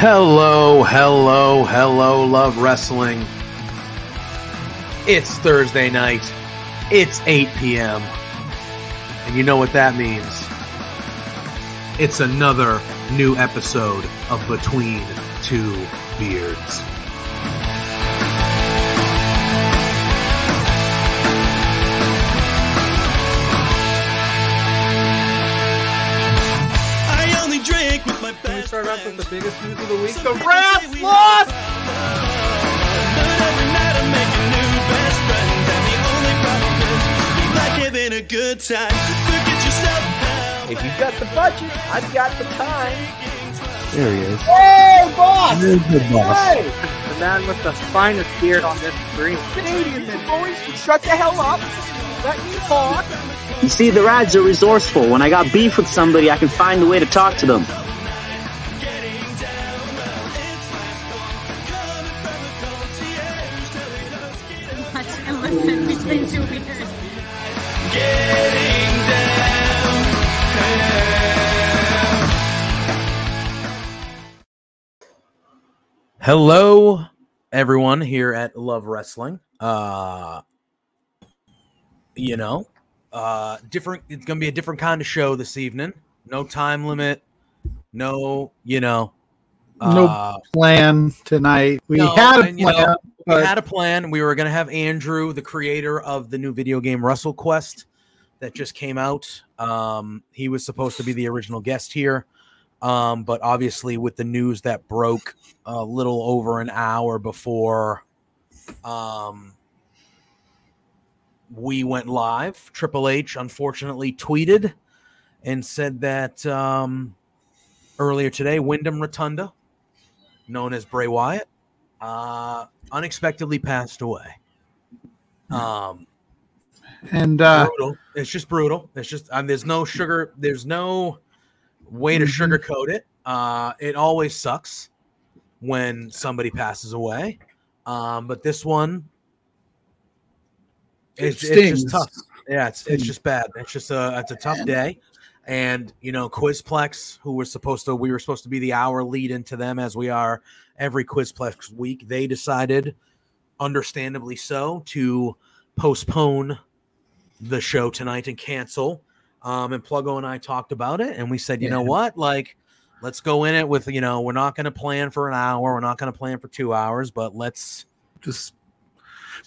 Hello, hello, hello, love wrestling. It's Thursday night. It's 8 p.m. And you know what that means. It's another new episode of Between Two Beards. With the biggest news of the week? So The we Rats we lost! But every night I make a new best friend. And the only problem is like having a good time. Forget yourself. If you've got the budget, I've got the time. There he is. Hey, boss! There's the boss. Hey, The man with the finest beard on this screen. Canadian men, boys, shut the hell up. Let me talk. You see, the Rads are resourceful. When I got beef with somebody, I can find a way to talk to them. Hello, everyone here at Love Wrestling. Uh, you know, uh, different. It's gonna be a different kind of show this evening. No time limit. No, you know. No uh, plan tonight. We No, had a and, you know, plan, we had a plan. We were going to have Andrew, the creator of the new video game Wrestle Quest that just came out. Um, he was supposed to be the original guest here. Um, but obviously, with the news that broke a little over an hour before um, we went live, Triple H unfortunately tweeted and said that um, earlier today, Wyndham Rotunda, known as Bray Wyatt, uh, unexpectedly passed away. Um, and uh, brutal. It's just brutal. It's just um, there's no sugar. There's no way to Mhm. sugarcoat it. Uh, it always sucks when somebody passes away. Um, but this one, it's, It it's just tough. Yeah, it's it's just bad. It's just a it's a tough day. And you know, Quizplex, who was supposed to, we were supposed to be the hour lead into them as we are every Quizplex week. They decided, understandably so, to postpone the show tonight and cancel. Um, and Pluggo and I talked about it, and we said, you know what, like, let's go in it with, you know, we're not going to plan for an hour, we're not going to plan for two hours, but let's, just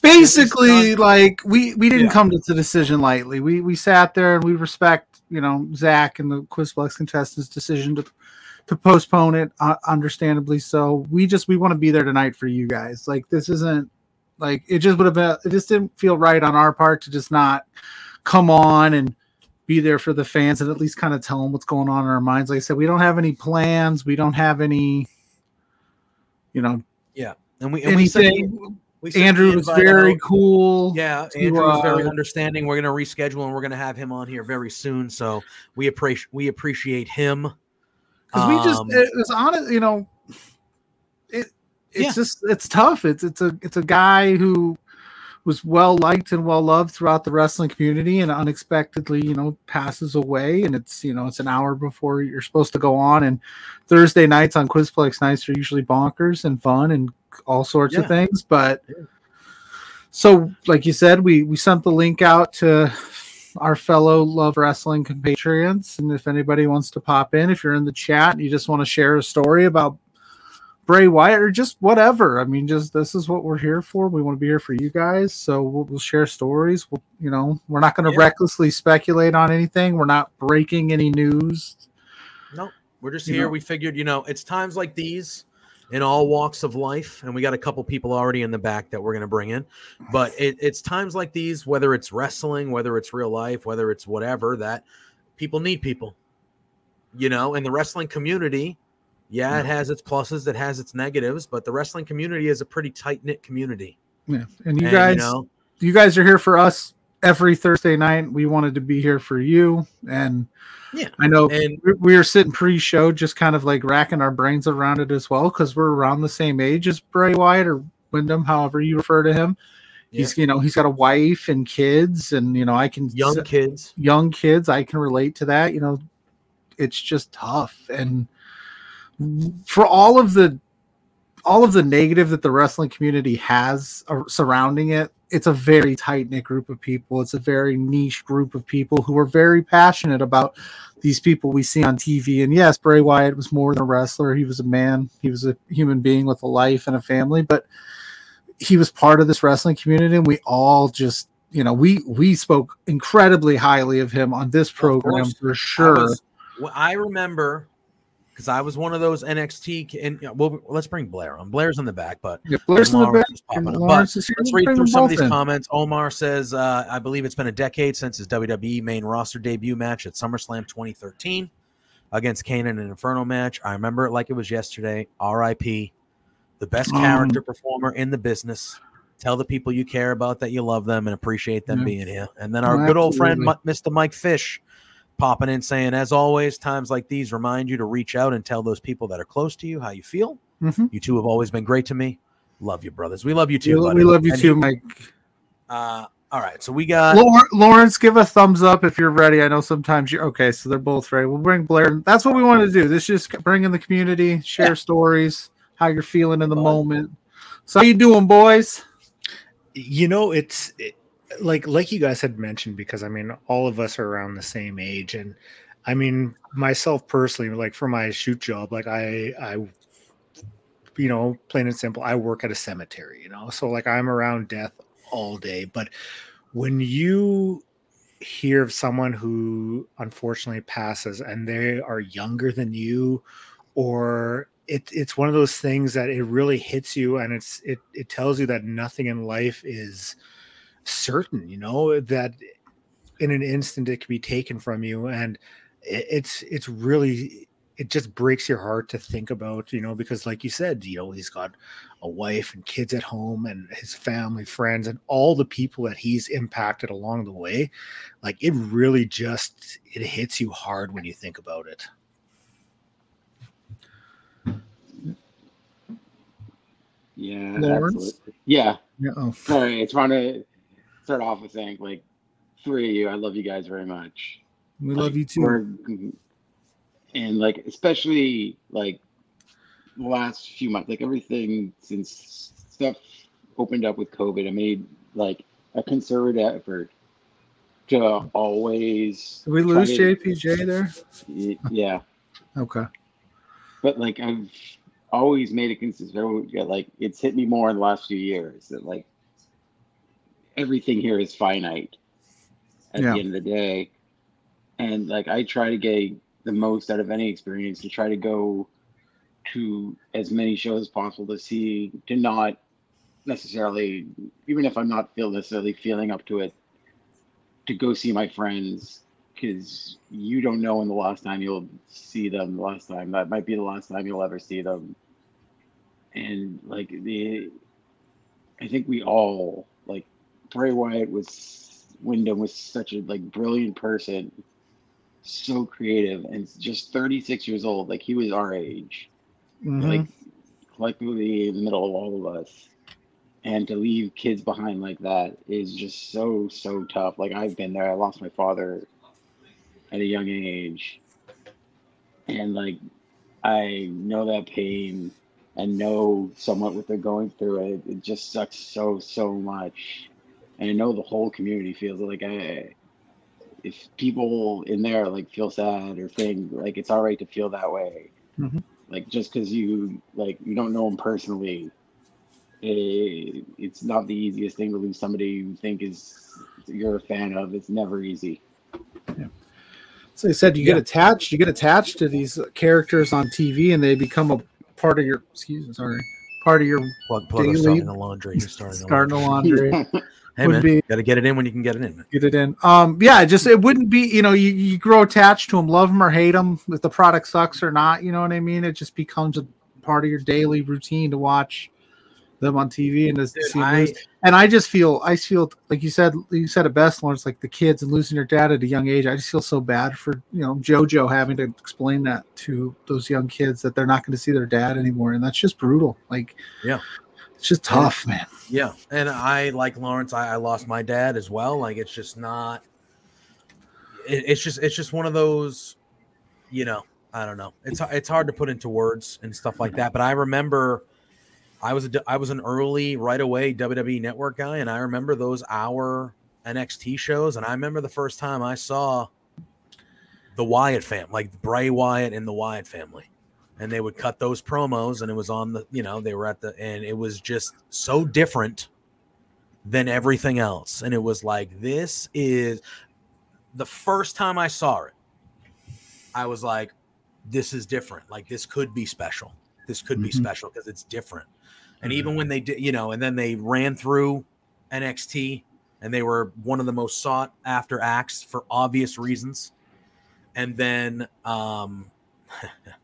basically like we we didn't Yeah. come to the decision lightly. We we sat there and we respect you know Zach and the Quizplex contestants' decision to to postpone it. Uh, understandably so. We just we want to be there tonight for you guys. Like this isn't like it just would have been. It just didn't feel right on our part to just not come on and be there for the fans and at least kind of tell them what's going on in our minds. Like I said, we don't have any plans. We don't have any, you know, Yeah, and we, and we said, we said Andrew was very out- cool. Yeah, to, Andrew was very uh, understanding. We're going to reschedule and we're going to have him on here very soon. So we appreciate we appreciate him. because we just Um, it was honest, you know, it it's Yeah. just it's tough. It's it's a it's a guy who was well liked and well loved throughout the wrestling community and unexpectedly, you know, passes away. And it's you know it's an hour before you're supposed to go on. And Thursday nights on Quizplex nights are usually bonkers and fun and all sorts Yeah. of things. But Yeah. so, like you said, we we sent the link out to our fellow love wrestling compatriots and if anybody wants to pop in if you're in the chat and you just want to share a story about bray wyatt or just whatever i mean just this is what we're here for we want to be here for you guys so we'll, we'll share stories we'll, you know we're not going to Yeah. recklessly speculate on anything we're not breaking any news No, we're just You here. know- we figured, you know, it's times like these in all walks of life, and we got a couple people already in the back that we're going to bring in. But it, it's times like these, whether it's wrestling, whether it's real life, whether it's whatever, that people need people. You know, and the wrestling community, yeah, it has its pluses, it has its negatives, but the wrestling community is a pretty tight knit community. yeah and you And, guys know, you guys are here for us every thursday night we wanted to be here for you and Yeah. i know and we- we were sitting pre-show just kind of like racking our brains around it as well because we're around the same age as bray wyatt or wyndham however you refer to him he's you know he's got a wife and kids and you know i can young kids. young kids i can relate to that you know it's just tough and for all of the all of the negative that the wrestling community has surrounding it it's a very tight knit group of people. It's a very niche group of people who are very passionate about these people we see on TV and yes Bray Wyatt was more than a wrestler. He was a man. He was a human being with a life and a family but he was part of this wrestling community and we all just you know we we spoke incredibly highly of him on this program for I sure. Was- I remember because I was one of those NXT. And you know, well, let's bring Blair on. Blair's in the back, but Yeah, Blair's in the back, is popping and up. Laurence But. Let's read through some of these in. comments. Omar says, uh, I believe it's been a decade since his WWE main roster debut match at SummerSlam 2013 against Kane in an Inferno match. I remember it like it was yesterday. RIP. The best Um, character performer in the business. Tell the people you care about that you love them and appreciate them Yeah. being here. And then our Oh, good old friend, Mr. Mike Fish, popping in saying, as always, times like these remind you to reach out and tell those people that are close to you how you feel. Mhm. You two have always been great to me. Love you, brothers. We love you too. We, buddy. we love you And- too, Mike. Uh, all right, so we got Laurence, Laurence, give a thumbs up if you're ready. I know sometimes you're okay, so they're both ready. We'll bring Blair. That's what we want to do. This just bring in the community, share stories, how you're feeling in the moment. So how you doing, boys? you know it's it, like like you guys had mentioned because i mean all of us are around the same age and i mean myself personally like for my shoot job like i i you know plain and simple i work at a cemetery you know? So like i'm around death all day but when you hear of someone who unfortunately passes and they are younger than you or it, it's one of those things that it really hits you and it's it, it tells you that nothing in life is certain you know that in an instant it can be taken from you and it, it's it's really it just breaks your heart to think about you know because like you said you know he's got a wife and kids at home and his family friends and all the people that he's impacted along the way like it really just it hits you hard when you think about it Yeah, absolutely. Yeah. Yeah, oh. Sorry, I just want to start off with saying, like, three of you, I love you guys very much. We Like, love you too. And like, especially like the last few months, like everything since stuff opened up with COVID, I made like a concerted effort to always. Did we lose to- JPJ there? Yeah. Okay. but like I've always made it consistent. Like it's hit me more in the last few years that like everything here is finite at Yeah. the end of the day, and like I try to get the most out of any experience to try to go to as many shows as possible to see to not necessarily even if I'm not feel necessarily feeling up to it to go see my friends because you don't know when the last time you'll see them the last time that might be the last time you'll ever see them and like the i think we all like bray wyatt was wyndham was such a like brilliant person. So creative and just 36 years old. Like he was our age. Mhm. like collectively in the middle of all of us. And to leave kids behind like that is just so so tough. Like i've been there. I lost my father at a young age. And like i know that pain and know somewhat what they're going through. It it just sucks so so much and i know the whole community feels like i if people in there like feel sad or think like it's all right to feel that way Mhm. like just because you like you don't know them personally it, it's not the easiest thing to lose somebody you think is you're a fan of it's never easy So they said you get attached, you get attached to these characters on TV, and they become a part of your. Excuse me, sorry, part of your plug plug daily- starting the laundry. He's starting the starting the laundry. Hey would man, be- gotta get it in when you can get it in. get it in. Um, yeah, just it wouldn't be, you know, you, you grow attached to them, love them or hate them, if the product sucks or not, you know what I mean? It just becomes a part of your daily routine to watch them on TV and to see I- And I just feel, I feel like you said, you said it best, Laurence, like the kids and losing your dad at a young age. I just feel so bad for you know JoJo having to explain that to those young kids that they're not going to see their dad anymore, and that's just brutal. Like, Yeah. It's just tough, man. Yeah, and I like Laurence. I, I lost my dad as well. Like it's just not. It, it's just it's just one of those, you know. I don't know. It's it's hard to put into words and stuff like that. But I remember I was a, I was an early right away WWE Network guy, and I remember those hour NXT shows, and I remember the first time I saw the Wyatt fam, like Bray Wyatt and the Wyatt family, and they would cut those promos, and it was on the you know they were at the and it was just so different than everything else, and it was like this is the first time I saw it. I was like, this is different. Like this could be special. This could be Mhm. special because it's different. And even when they did, you know, and then they ran through NXT and they were one of the most sought after acts for obvious reasons. And then um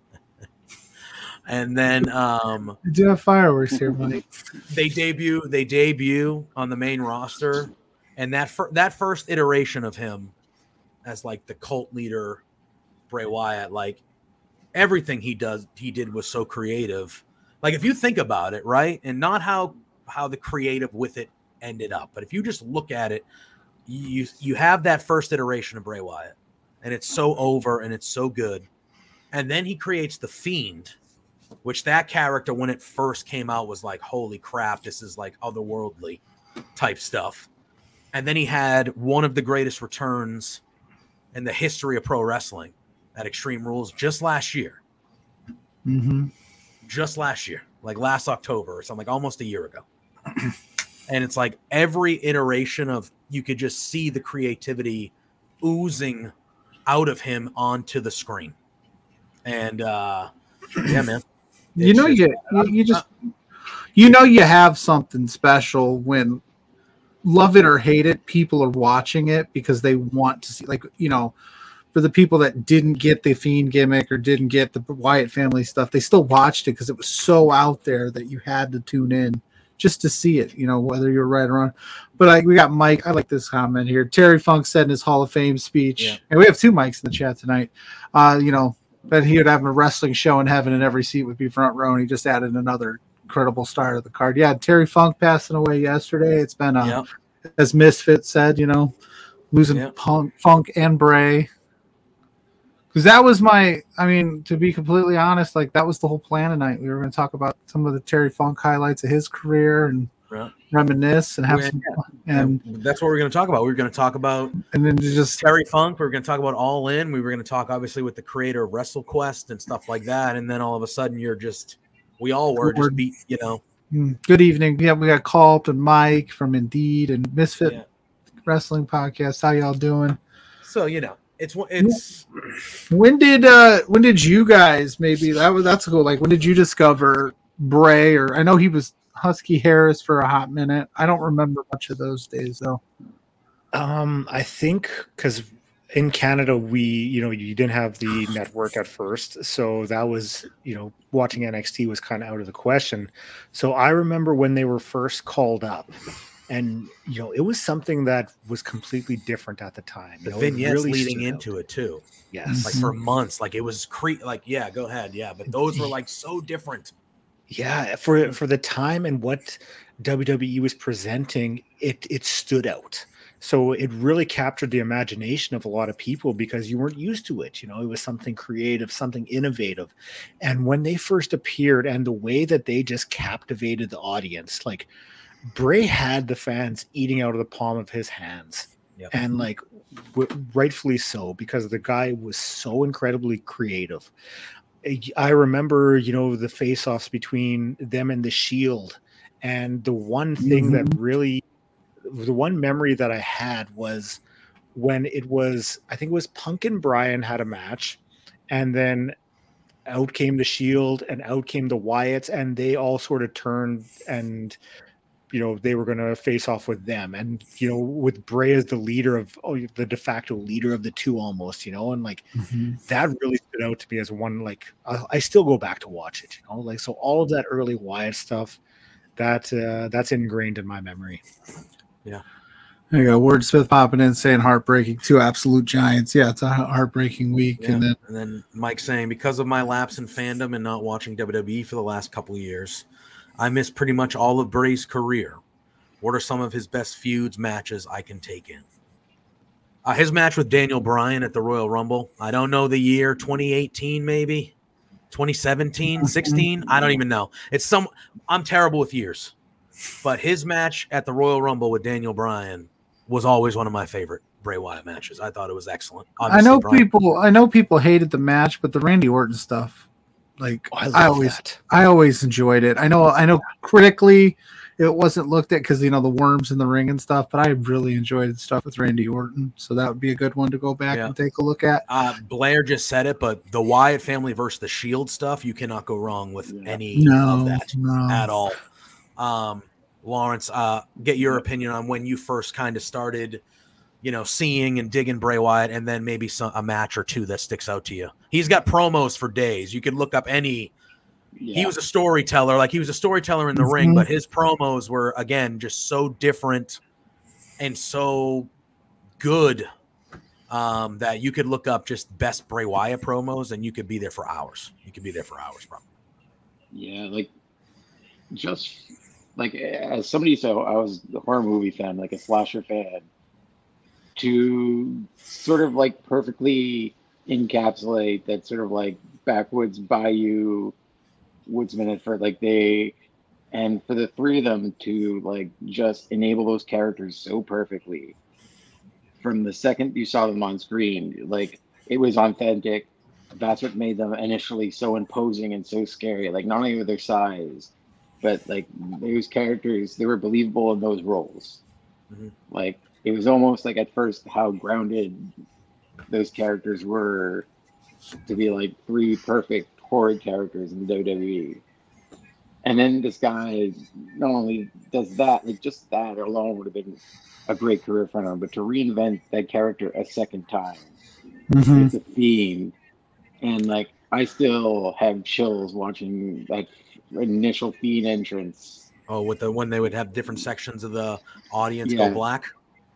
and then um do have fireworks here, Mike. they debut they debut on the main roster. And that fir- that first iteration of him as like the cult leader Bray Wyatt like everything he does he did was so creative. Like if you think about it right and not how how the creative with it ended up but if you just look at it you you have that first iteration of Bray Wyatt and it's so over and it's so good. And then he creates the fiend which that character when it first came out was like holy crap this is like otherworldly type stuff. And then he had one of the greatest returns in the history of pro wrestling at extreme rules just last year. Hmm just last year like last october or something like almost a year ago. And it's like every iteration of you could just see the creativity oozing out of him onto the screen. And uh yeah man You know, just- you you- you just you know you have something special when love it or hate it, people are watching it because they want to see. Like you know, for the people that didn't get the fiend gimmick or didn't get the Wyatt family stuff, they still watched it because it was so out there that you had to tune in just to see it. You know, whether you're right or wrong. But like we got Mike. I like this comment here. Terry Funk said in his Hall of Fame speech, Yeah. and we have two mics in the chat tonight. Uh, you know, that he would have a wrestling show in heaven and every seat would be front row and he just added another incredible star to the card yeah terry funk passing away yesterday it's been a, Yep. as misfit said you know losing Yep. punk, funk and bray because that was my i mean to be completely honest like that was the whole plan tonight we were going to talk about some of the terry funk highlights of his career and Yeah. reminisce and have Yeah. some fun. and and that's what we're going to talk about. We're going to talk about and then just Terry Funk. We were going to talk about All In. We were going to talk obviously with the creator of WrestleQuest and stuff like that. And then all of a sudden, you're just we all were just beat. You know, Mm, Good evening. Yeah, we got Culp and Mike from Indeed and Misfit Yeah. Wrestling Podcast. How y'all doing? so you know it's it's When did uh when did you guys maybe that was that's cool. Like when did you discover Bray or I know he was Husky Harris for a hot minute. I don't remember much of those days though. Um, I think because in Canada we, you know, you didn't have the network at first, so that was, you know, watching NXT was kind of out of the question. So I remember when they were first called up, and you know, it was something that was completely different at the time. the You know, vignettes really leading stood out. into it too. Yes, Like for months, like it was cre- Like yeah, go ahead. Yeah, but those were like so different. Yeah for for the time and what WWE was presenting it it stood out. So it really captured the imagination of a lot of people because you weren't used to it you know it was something creative something innovative. And when they first appeared and the way that they just captivated the audience like Bray had the fans eating out of the palm of his hands. Yep. and like w- rightfully so because the guy was so incredibly creative I- I remember, you know, the face-offs between them and the Shield, and the one thing that mm-hmm. really, the one memory that I had was when it was, I think it was Punk and Bryan had a match, and then out came the Shield, and out came the Wyatts, and they all sort of turned and. You know they were going to face off with them, and you know with Bray as the leader of oh, the de facto leader of the two, almost. You know, and like that really stood out to me as one like I, I still go back to watch it you know like so all of that early Wyatt stuff that uh that's ingrained in my memory yeah There you go. Wordsmith popping in saying heartbreaking. Two absolute giants. Yeah, it's a heartbreaking week. Yeah. And then And then Mike saying, because of my lapse in fandom and not watching WWE for the last couple of years, I missed pretty much all of Bray's career. What are some of his best feuds matches I can take in? Uh, his match with Daniel Bryan at the Royal Rumble. I don't know the year, 2018 maybe, 2017, 16. I don't even know. It's some. I'm terrible with years, but his match at the Royal Rumble with Daniel Bryan was always one of my favorite Bray Wyatt matches. I thought it was excellent. I know Bryan- people. I know people hated the match, but the Randy Orton stuff, like Oh, I I always, that. I always enjoyed it. I know, I know, critically, it wasn't looked at because you know the worms in the ring and stuff, but I really enjoyed the stuff with Randy Orton. So that would be a good one to go back Yeah. and take a look at. Uh, Blair just said it, but the Wyatt family versus the Shield stuff, you cannot go wrong with any No, of that no. at all. Um, Laurence, uh, get your opinion on when you first kind of started, you know, seeing and digging Bray Wyatt, and then maybe some a match or two that sticks out to you. He's got promos for days. You could look up any. He was a storyteller, like he was a storyteller in the ring, Mhm. but his promos were again just so different and so good um, that you could look up just best Bray Wyatt promos and you could be there for hours. You could be there for hours, probably. Yeah, like just like as somebody said, I was a horror movie fan, like a slasher fan, to sort of like perfectly encapsulate that sort of like backwoods bayou woodsman at first like they and for the three of them to like just enable those characters so perfectly from the second you saw them on screen, like it was authentic. That's what made them initially so imposing and so scary. Like not only with their size, but like those characters, they were believable in those roles. Mhm. Like it was almost like at first how grounded those characters were to be like three perfect horrid characters in the WWE. And then this guy not only does that, like just that alone would have been a great career for him, but to reinvent that character a second time, Mhm. it's a theme. And like I still have chills watching that initial Fiend entrance. Oh, with the when they would have different sections of the audience Yeah. go black,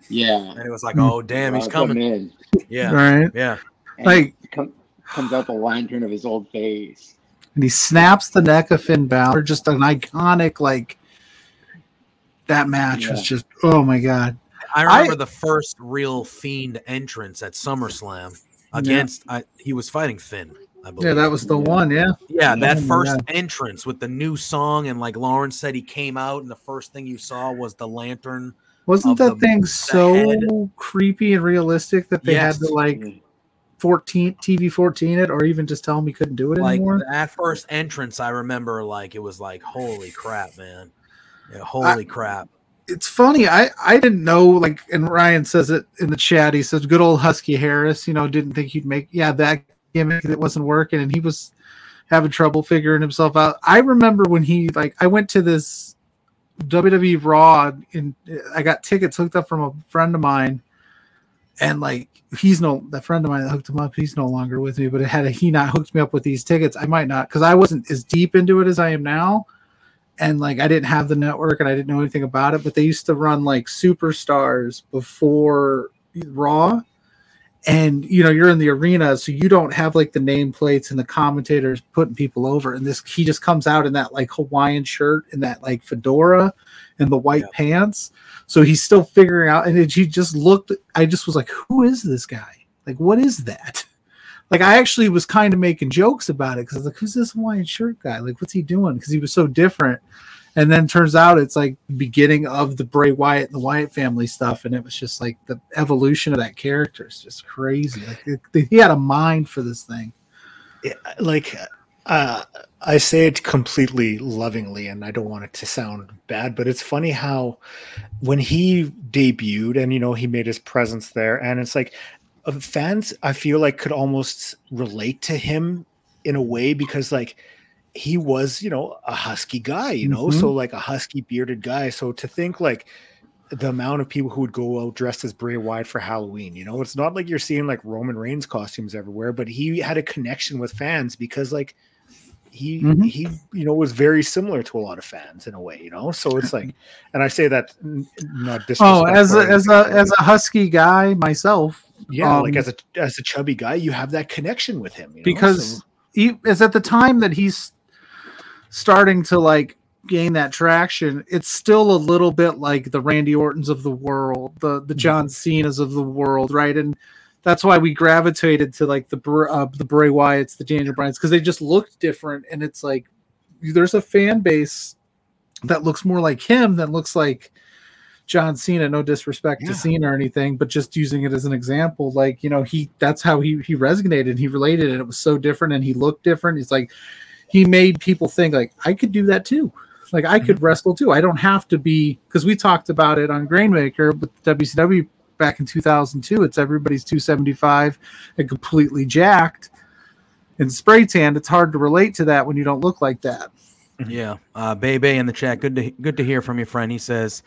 Yeah. and it was like, Hmm. oh damn, he's coming. in. Yeah, Right. yeah. And Like- com- comes out the lantern of his old face. And he snaps the neck of Finn Balor. Just an iconic, like that match was just. Oh my god. I remember the first real fiend entrance at SummerSlam against. I, he was fighting Finn. I believe. Yeah, that was the one. Yeah. Yeah, that Oh first God. entrance with the new song, and like Lauren said, he came out, and the first thing you saw was the lantern. Wasn't that thing so head. creepy and realistic that they Yes. had to like 14 TV 14 it or even just tell him he couldn't do it Like anymore? that first entrance, I remember like it was like, holy crap, man! Yeah, holy crap! It's funny. I I didn't know like and Ryan says it in the chat. He says good old Husky Harris, you know, didn't think he'd make yeah, that gimmick that wasn't working and he was having trouble figuring himself out. I remember when he like I went to this WWE Raw and I got tickets hooked up from a friend of mine and like he's no that friend of mine that hooked him up he's no longer with me but had he not hooked me up with these tickets. I might not because i wasn't as deep into it as i am now and like i didn't have the network and i didn't know anything about it but they used to run like superstars before raw and you know you're in the arena so you don't have like the nameplates and the commentators putting people over and this he just comes out in that like hawaiian shirt and that like fedora and the white pants. So he's still figuring out and it, he just looked i just was like who is this guy? Like what is that? Like i actually was kind of making jokes about it because i was like who's this hawaiian shirt guy? Like what's he doing? Because he was so different and then turns out it's like beginning of the Bray Wyatt and the Wyatt family stuff, and it was just like the evolution of that character is just crazy. Like it- he had a mind for this thing. Yeah, like uh, I say it completely lovingly, and I don't want it to sound bad, but it's funny how when he debuted and you know he made his presence there, and it's like uh, fans I feel like could almost relate to him in a way because like he was you know a husky guy, you know, Mhm. so like a husky bearded guy. So to think like the amount of people who would go out dressed as Bray Wyatt for Halloween. You know, it's not like you're seeing like Roman Reigns costumes everywhere, but he had a connection with fans because like he Mhm. he you know was very similar to a lot of fans in a way. You know, so it's like, and I say that not Oh, as a, as a as a husky guy myself, yeah, like um, as a as a chubby guy, you have that connection with him you know? because So- he is at the time that he's starting to like gain that traction, it's still a little bit like the Randy Ortons of the world, the the John Cena's of the world, right? And that's why we gravitated to like the uh, the Bray Wyatts, the Daniel Bryans, because they just looked different, and it's like there's a fan base that looks more like him than looks like John Cena. No disrespect Yeah. to Cena or anything, but just using it as an example, like you know, he that's how he he resonated, he related, and it was so different, and he looked different. He's like he made people think like I could do that too. Like I could wrestle too. I don't have to be because we talked about it on Grainmaker with WCW back in 2002. It's everybody's 275 and completely jacked and spray tanned. It's hard to relate to that when you don't look like that. Yeah, uh, Bebe in the chat. Good to good to hear from your friend. He says,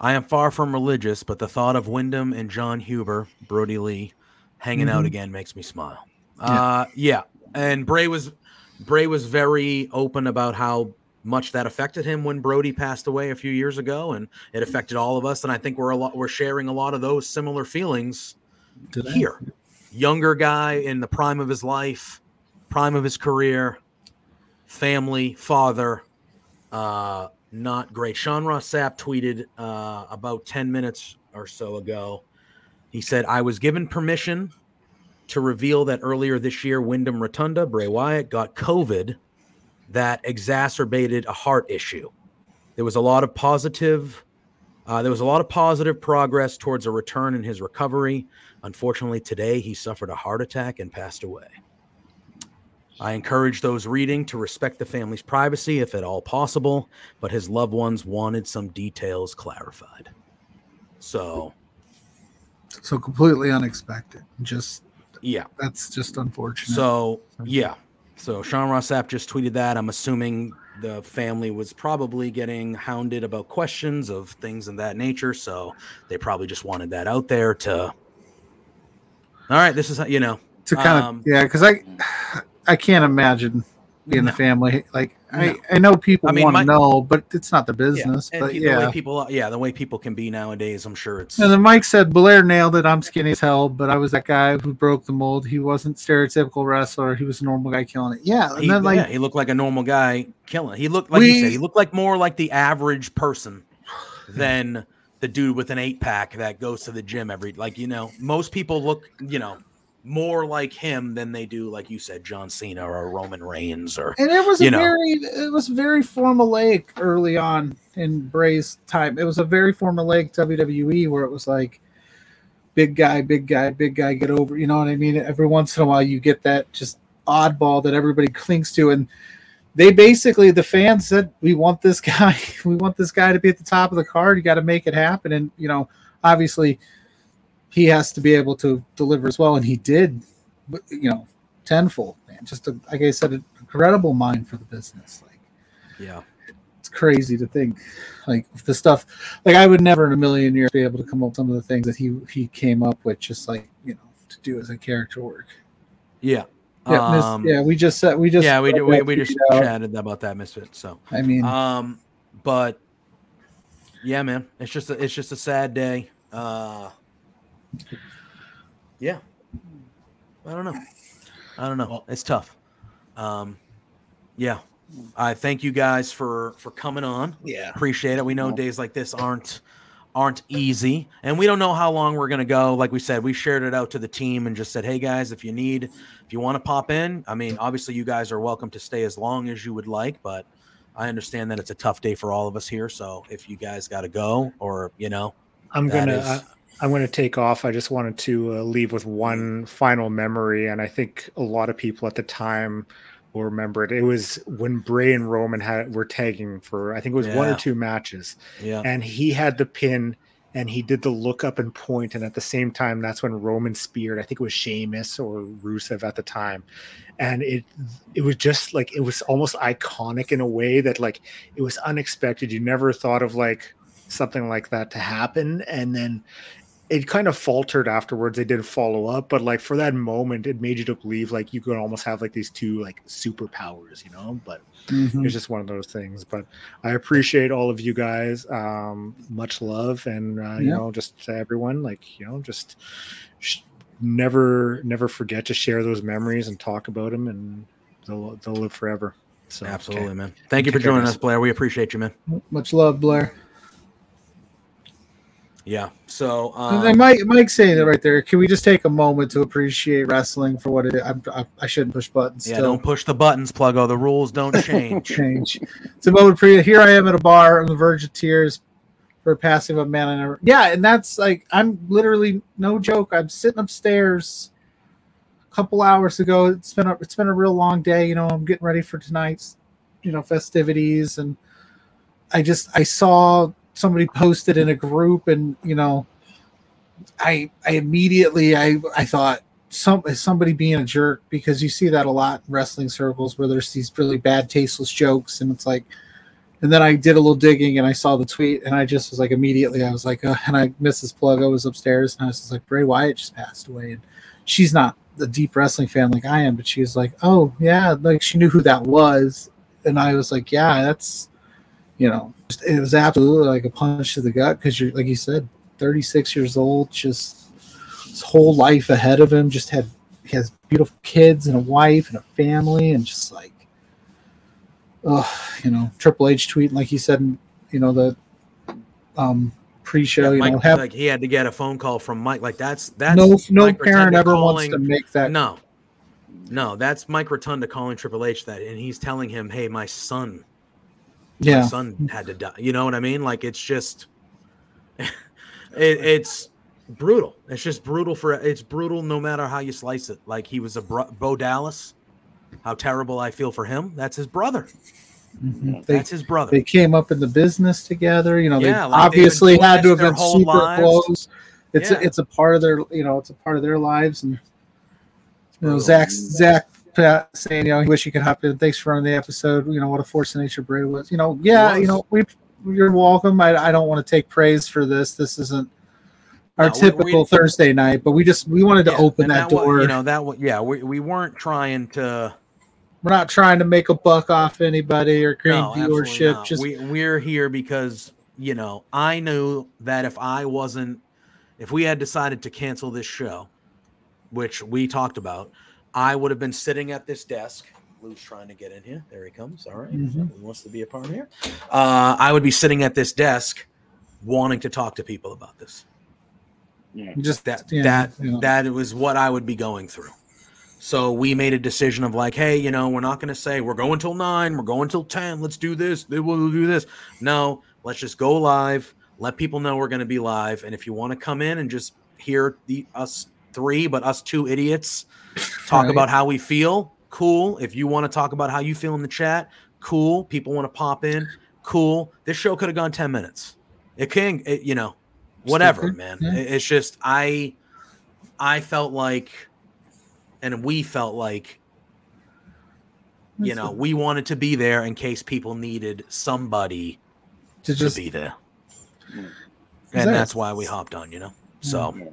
"I am far from religious, but the thought of Wyndham and Jon Huber, Brodie Lee, hanging out Mhm. again makes me smile." Uh, yeah, and Bray was Bray was very open about how much that affected him when Brodie passed away a few years ago, and it affected all of us. And I think we're a lot we're sharing a lot of those similar feelings Today. here. Younger guy in the prime of his life, prime of his career, family, father, uh, not great. Sean Ross Sapp tweeted uh, about 10 minutes or so ago. He said, I was given permission to reveal that earlier this year, Wyndham Rotunda, Bray Wyatt, got COVID that exacerbated a heart issue. There was a lot of positive. Uh, there was a lot of positive progress towards a return in his recovery. Unfortunately, today he suffered a heart attack and passed away. I encourage those reading to respect the family's privacy if at all possible, but his loved ones wanted some details clarified. So, So completely unexpected. Just yeah. that's just unfortunate. So, yeah. So, Sean Ross Sapp just tweeted that. I'm assuming the family was probably getting hounded about questions of things of that nature. So, they probably just wanted that out there to, all right, this is how, you know, to kind of um, yeah, because I I can't imagine being No. the family. Like I. I know people I mean, want to know, but it's not the business. And but yeah. the way people, yeah, the way people can be nowadays, I'm sure it's, And then Mike said Blair nailed it. I'm skinny as hell, but I was that guy who broke the mold. He wasn't stereotypical wrestler. He was a normal guy killing it. Yeah, and he, then like yeah, he looked like a normal guy killing. He looked like We- you said, he looked like more like the average person than the dude with an eight pack that goes to the gym every like you know most people look you know more like him than they do like you said John Cena or Roman Reigns or and it was a know. very it was very formulaic early on in Bray's time. It was a very formulaic WWE where it was like big guy, big guy, big guy, get over. You know what I mean? Every once in a while, you get that just oddball that everybody clings to, and they basically the fans said, "We want this guy. We want this guy to be at the top of the card. You got to make it happen." And you know, obviously, he has to be able to deliver as well, and he did. You know, tenfold, man. Just a, like I said, an incredible mind for the business. Like yeah it's crazy to think, like the stuff. Like I would never in a million years be able to come up with some of the things that he he came up with, just like you know, to do as a character work. yeah Yeah, um, yeah. We just said we just yeah we said we, we just out. chatted about that misfit so I mean, um but yeah man it's just a, it's just a sad day uh yeah. I don't know. I don't know. It's tough. Um yeah. I thank you guys for for coming on. Yeah. appreciate it. We know days like this aren't aren't easy and we don't know how long we're going to go. Like we said we shared it out to the team and just said hey guys if you need if you want to pop in i mean obviously you guys are welcome to stay as long as you would like but i understand that it's a tough day for all of us here so if you guys got to go or you know I'm gonna I'm gonna take off. I just wanted to uh, leave with one final memory, and I think a lot of people at the time will remember it. It was when Bray and Roman had were tagging for I think it was one or two matches, yeah and he had the pin. And he did the look up and point, and at the same time, that's when Roman speared. I think it was Sheamus or Rusev at the time, and it it was just like it was almost iconic in a way that like it was unexpected. You never thought of like something like that to happen and then it kind of faltered afterwards they did follow up but like for that moment it made you to believe like you could almost have like these two like superpowers you know but mhm. it's just one of those things but i appreciate all of you guys um much love and uh, you know just to everyone like you know just sh- never never forget to share those memories and talk about them and they'll they'll live forever So Absolutely, okay. man. Thank you for Take care, joining us, Blair. We appreciate you, man. Much love, Blair. Yeah. So um, Mike, Mike saying it right there. Can we just take a moment to appreciate wrestling for what it is? I'm, I, I shouldn't push buttons. yeah, still. don't push the buttons, Pluggo. The rules don't change. change. It's a moment for you. Here I am at a bar on the verge of tears for passing a man I never. Yeah, and that's like I'm literally no joke. I'm sitting upstairs a couple hours ago. It's been a, it's been a real long day. You know, I'm getting ready for tonight's you know festivities, and I just I saw somebody posted in a group, and you know, I I immediately I I thought some somebody being a jerk because you see that a lot in wrestling circles where there's these really bad tasteless jokes and it's like and then I did a little digging and I saw the tweet and I just was like immediately I was like uh, and I Mrs. Plug I was upstairs and I was just like Bray Wyatt just passed away and she's not a deep wrestling fan like I am but she was like oh yeah like she knew who that was and I was like yeah that's you know it was absolutely like a punch to the gut because you're like you said 36 years old just his whole life ahead of him. Just had he has beautiful kids and a wife and a family, and just like, oh, you know, Triple H tweeting like he said, in, you know, the um pre-show. you Mike, know, have like he had to get a phone call from Mike. Like that's that's no no Mike parent Rotunda ever wants to make that. No, no, that's Mike Rotunda calling Triple H that, and he's telling him, "Hey, my son, my Yeah, son had to die." You know what I mean? Like it's just, it, it's brutal. It's just brutal for it's brutal no matter how you slice it. Like he was a bro- Bo Dallas. How terrible I feel for him. That's his brother. Mhm. they That's his brother. they came up in the business together. You know, they Yeah, they've obviously had to have been super lives. close. It's Yeah. a, it's a part of their you know it's a part of their lives and you know. Zach Zach saying you know he wish he could hop in. Thanks for running the episode. You know what a force of nature Bray was. You know yeah you know we you're welcome. I, I don't want to take praise for this. This isn't our No, typical we- Thursday night, but we just we wanted to Yeah, open and that, wa- door. you know that. wa- Yeah, we, we weren't trying to. We're not trying to make a buck off anybody or gain No, viewership. Just we we're here because you know I knew that if I wasn't, if we had decided to cancel this show, which we talked about, I would have been sitting at this desk. Lou's trying to get in here. There he comes. All right. Mhm. He wants to be a part of here. Uh, I would be sitting at this desk, wanting to talk to people about this. Yeah. just That yeah, that you know. that was what I would be going through. So we made a decision of like, hey, you know, we're not going to say we're going till nine, we're going till ten. Let's do this. We'll do this. No, let's just go live. Let people know we're going to be live. And if you want to come in and just hear the us three, but us two idiots talk Right. about how we feel, cool. If you want to talk about how you feel in the chat, cool. People want to pop in, cool. This show could have gone ten minutes. It can, it, you know, whatever, good. man. Yeah. It- It's just I, I felt like, and we felt like, you know, we wanted to be there in case people needed somebody to just to be there, and that's why we hopped on. You know, so.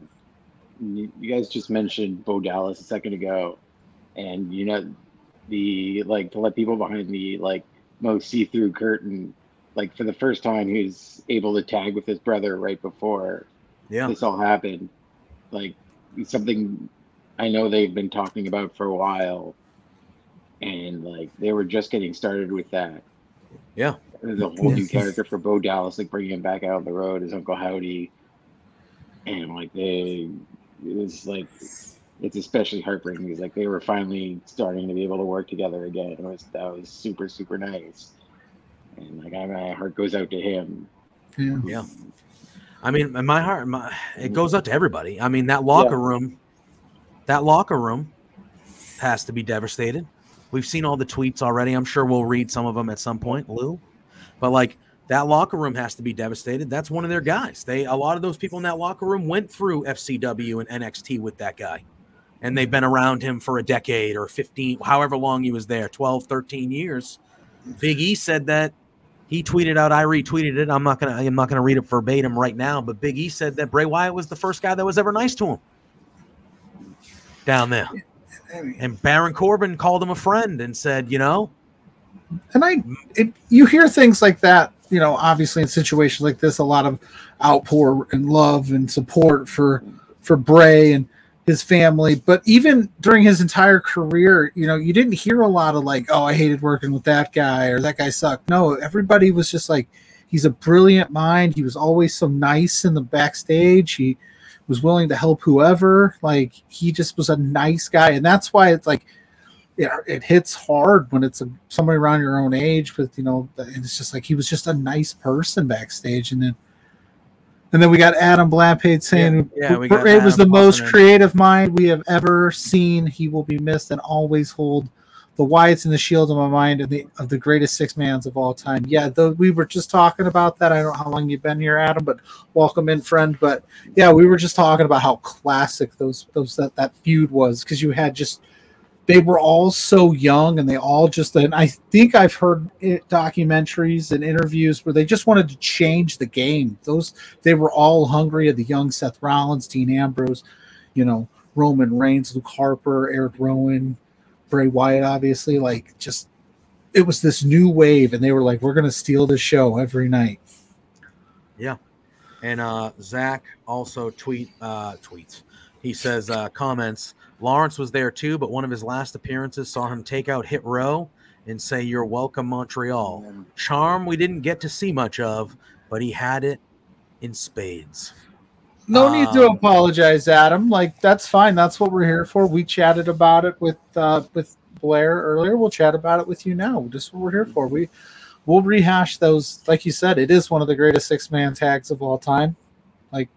You, guys just mentioned Bo Dallas a second ago, and you know the like to let people behind the like most see-through curtain. Like for the first time, he's able to tag with his brother right before yeah, this all happened. Like something I know they've been talking about for a while, and like they were just getting started with that. Yeah. There's a whole new character for Bo Dallas, like bringing him back out on the road as Uncle Howdy, and like they, it was like it's especially heartbreaking because like they were finally starting to be able to work together again. It was that was super super nice, and like I, my heart goes out to him. yeah. yeah. I mean, my heart, my, it goes out to everybody. I mean, that locker Yeah. room, that locker room has to be devastated. We've seen all the tweets already. I'm sure we'll read some of them at some point, Lou. But like that locker room has to be devastated. That's one of their guys. They a lot of those people in that locker room went through FCW and NXT with that guy. And they've been around him for a decade or 15, however long he was there, 12, 13 years. Big E said that he tweeted out, I retweeted it. I'm not gonna I'm not gonna read it verbatim right now, but Big E said that Bray Wyatt was the first guy that was ever nice to him down there. And Baron Corbin called him a friend and said, you know, and I, it, you hear things like that, you know, obviously in situations like this, a lot of outpour and love and support for for Bray, and his family. But even during his entire career, you know, you didn't hear a lot of like, "Oh, I hated working with that guy" or "That guy sucked." No, everybody was just like, "He's a brilliant mind." He was always so nice in the backstage. He was willing to help whoever. Like he just was a nice guy, and that's why it's like it, it hits hard when it's a, somebody around your own age with you know it's just like he was just a nice person backstage and then and then we got Adam Blampade saying Yeah, yeah, we got Bray was the most creative mind we have ever seen. He will be missed and always hold the Wyatts and the Shield in my mind of the of the greatest six mans of all time. Yeah, though we were just talking about that. I don't know how long you've been here, Adam, but welcome in, friend. But yeah, we were just talking about how classic those those that that feud was because you had just they were all so young and they all just and i think i've heard it, documentaries and interviews where they just wanted to change the game those they were all hungry of the young seth rollins dean ambrose you know roman reigns luke harper eric rowan bray wyatt obviously like just it was this new wave and they were like we're gonna steal the show every night Yeah. And uh Zach also tweet uh tweets. He says uh comments, Lawrence was there too, but one of his last appearances saw him take out Hit Row and say You're welcome, Montreal. Charm we didn't get to see much of, but he had it in spades. No need to Um, apologize, Adam. Like that's fine. That's what we're here for. We chatted about it with uh, with Blair earlier. We'll chat about it with you now. Just what we're here for. We we'll rehash those. Like you said, it is one of the greatest six man tags of all time. Like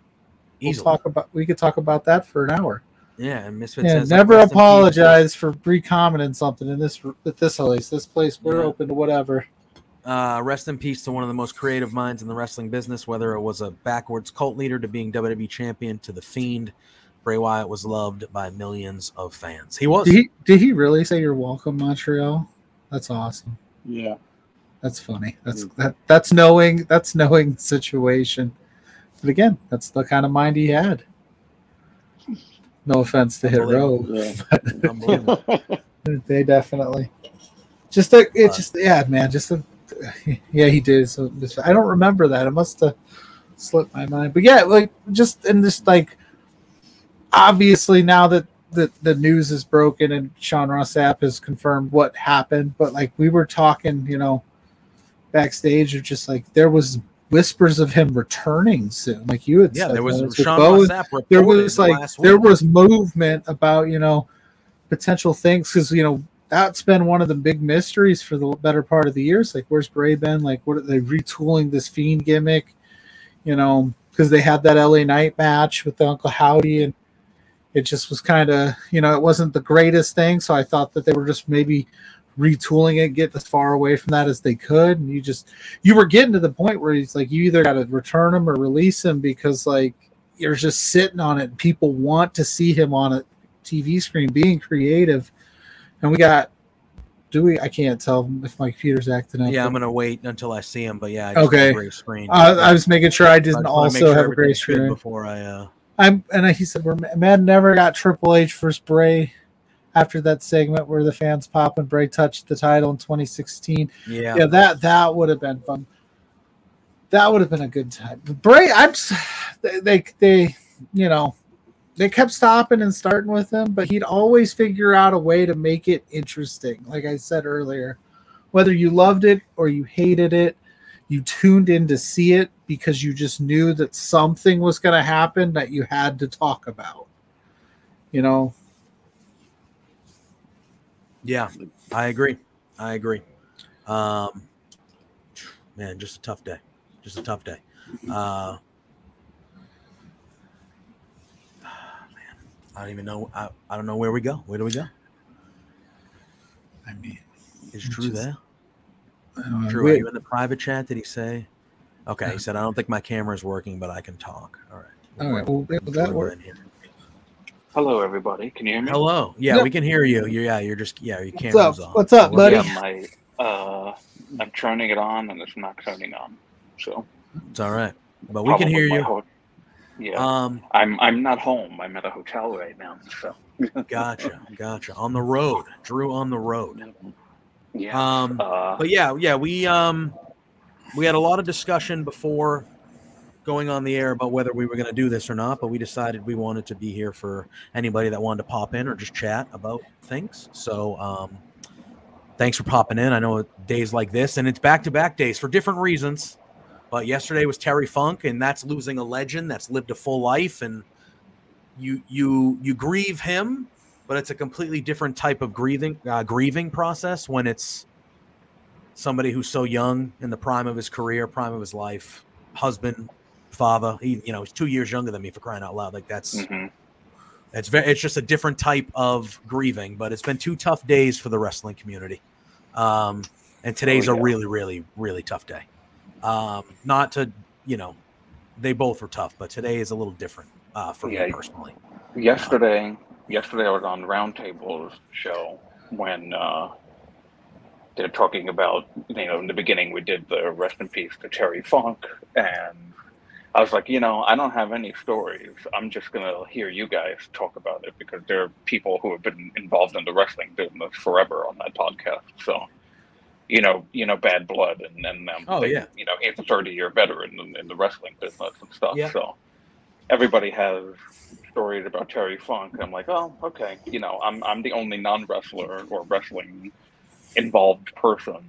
we'll Easily. talk about. We could talk about that for an hour. Yeah, and Misfit Yeah, says like, never "Rest apologize for recommenting something in this at this place. This place we're Yeah. open to whatever. Uh, rest in peace to one of the most creative minds in the wrestling business, whether it was a backwards cult leader to being WWE champion to the fiend. Bray Wyatt was loved by millions of fans. He was. Did he did he really say you're welcome, Montreal? That's awesome. Yeah. That's funny. That's that that's knowing that's knowing the situation. But again, that's the kind of mind he had. No offense to Hit Row. Yeah. They definitely just a, it just yeah, man, just a yeah, he did. So just, I don't remember that. It must have slipped my mind. But yeah, like just in this like obviously now that the, the news is broken and Sean Ross Sapp has confirmed what happened, but like we were talking, you know, backstage of just like there was whispers of him returning soon. Like you had Yeah, said there was with Sean there was like last there week. was movement about you know potential things because you know that's been one of the big mysteries for the better part of the years. Like, where's Bray been? Like, what are they retooling this fiend gimmick? You know, because they had that LA Knight match with Uncle Howdy, and it just was kind of you know it wasn't the greatest thing. So I thought that they were just maybe retooling it, get as far away from that as they could. And you just you were getting to the point where it's like you either got to return him or release him because like you're just sitting on it. People want to see him on a TV screen being creative. And we got do we? I can't tell if my computer's acting up. Yeah, I'm gonna wait until I see him. But yeah, I Okay. gray screen. Uh, I was making sure I I didn't just also sure have a gray screen. before I. uh I'm and he said we're Mad never got Triple H versus Bray after that segment where the fans pop and Bray touched the title in 2016. Yeah. yeah, that that would have been fun. That would have been a good time. But Bray, I'm they they you know they kept stopping and starting with him, but he'd always figure out a way to make it interesting. Like I said earlier, whether you loved it or you hated it, you tuned in to see it because you just knew that something was going to happen that you had to talk about. You know, Yeah, I agree. I agree. Um, man, just a tough day. Just a tough day. Uh, man, I don't even know. I, I don't know where we go. Where do we go? I mean, Is Drew just- there? uh, Drew, are you in the private chat? Did he say? Okay, he said, I don't think my camera is working, but I can talk. All right. all right, well, that in here. Hello, everybody. Can you hear me? Hello. Yeah, Yep. we can hear you. You're, yeah, you're just, yeah, your What's camera's up? on. What's up, So we're buddy? Yeah, my uh, I'm turning it on and it's not turning on. So It's all right. But we can hear you. ho- yeah, Um, I'm I'm not home. I'm at a hotel right now. So gotcha, gotcha. On the road, Drew on the road. yeah. Um, uh, but yeah, yeah, we um, we had a lot of discussion before going on the air about whether we were going to do this or not, but we decided we wanted to be here for anybody that wanted to pop in or just chat about things. So, um, thanks for popping in. I know days like this, and it's back to back days for different reasons. But yesterday was Terry Funk, and that's losing a legend that's lived a full life, and you you you grieve him, but it's a completely different type of grieving uh, grieving process when it's somebody who's so young in the prime of his career, prime of his life, husband, father. He, you know, he's two years younger than me for crying out loud. Like that's Mhm. it's very it's just a different type of grieving. But it's been two tough days for the wrestling community, um, and today's Oh, a really, really, really tough day. Um, not to you know, they both were tough, but today is a little different uh, for Yeah. me personally. Yesterday, yesterday I was on the Roundtable's show when uh, they're talking about you know in the beginning we did the rest in peace to Terry Funk and I was like you know I don't have any stories I'm just gonna hear you guys talk about it because there are people who have been involved in the wrestling business forever on that podcast so you know you know bad blood and and um, Oh, they- yeah. you know he's a 30 year veteran in, in the wrestling business and stuff Yeah. so everybody has stories about Terry Funk. I'm like, oh, okay. You know, I'm I'm the only non wrestler or wrestling involved person.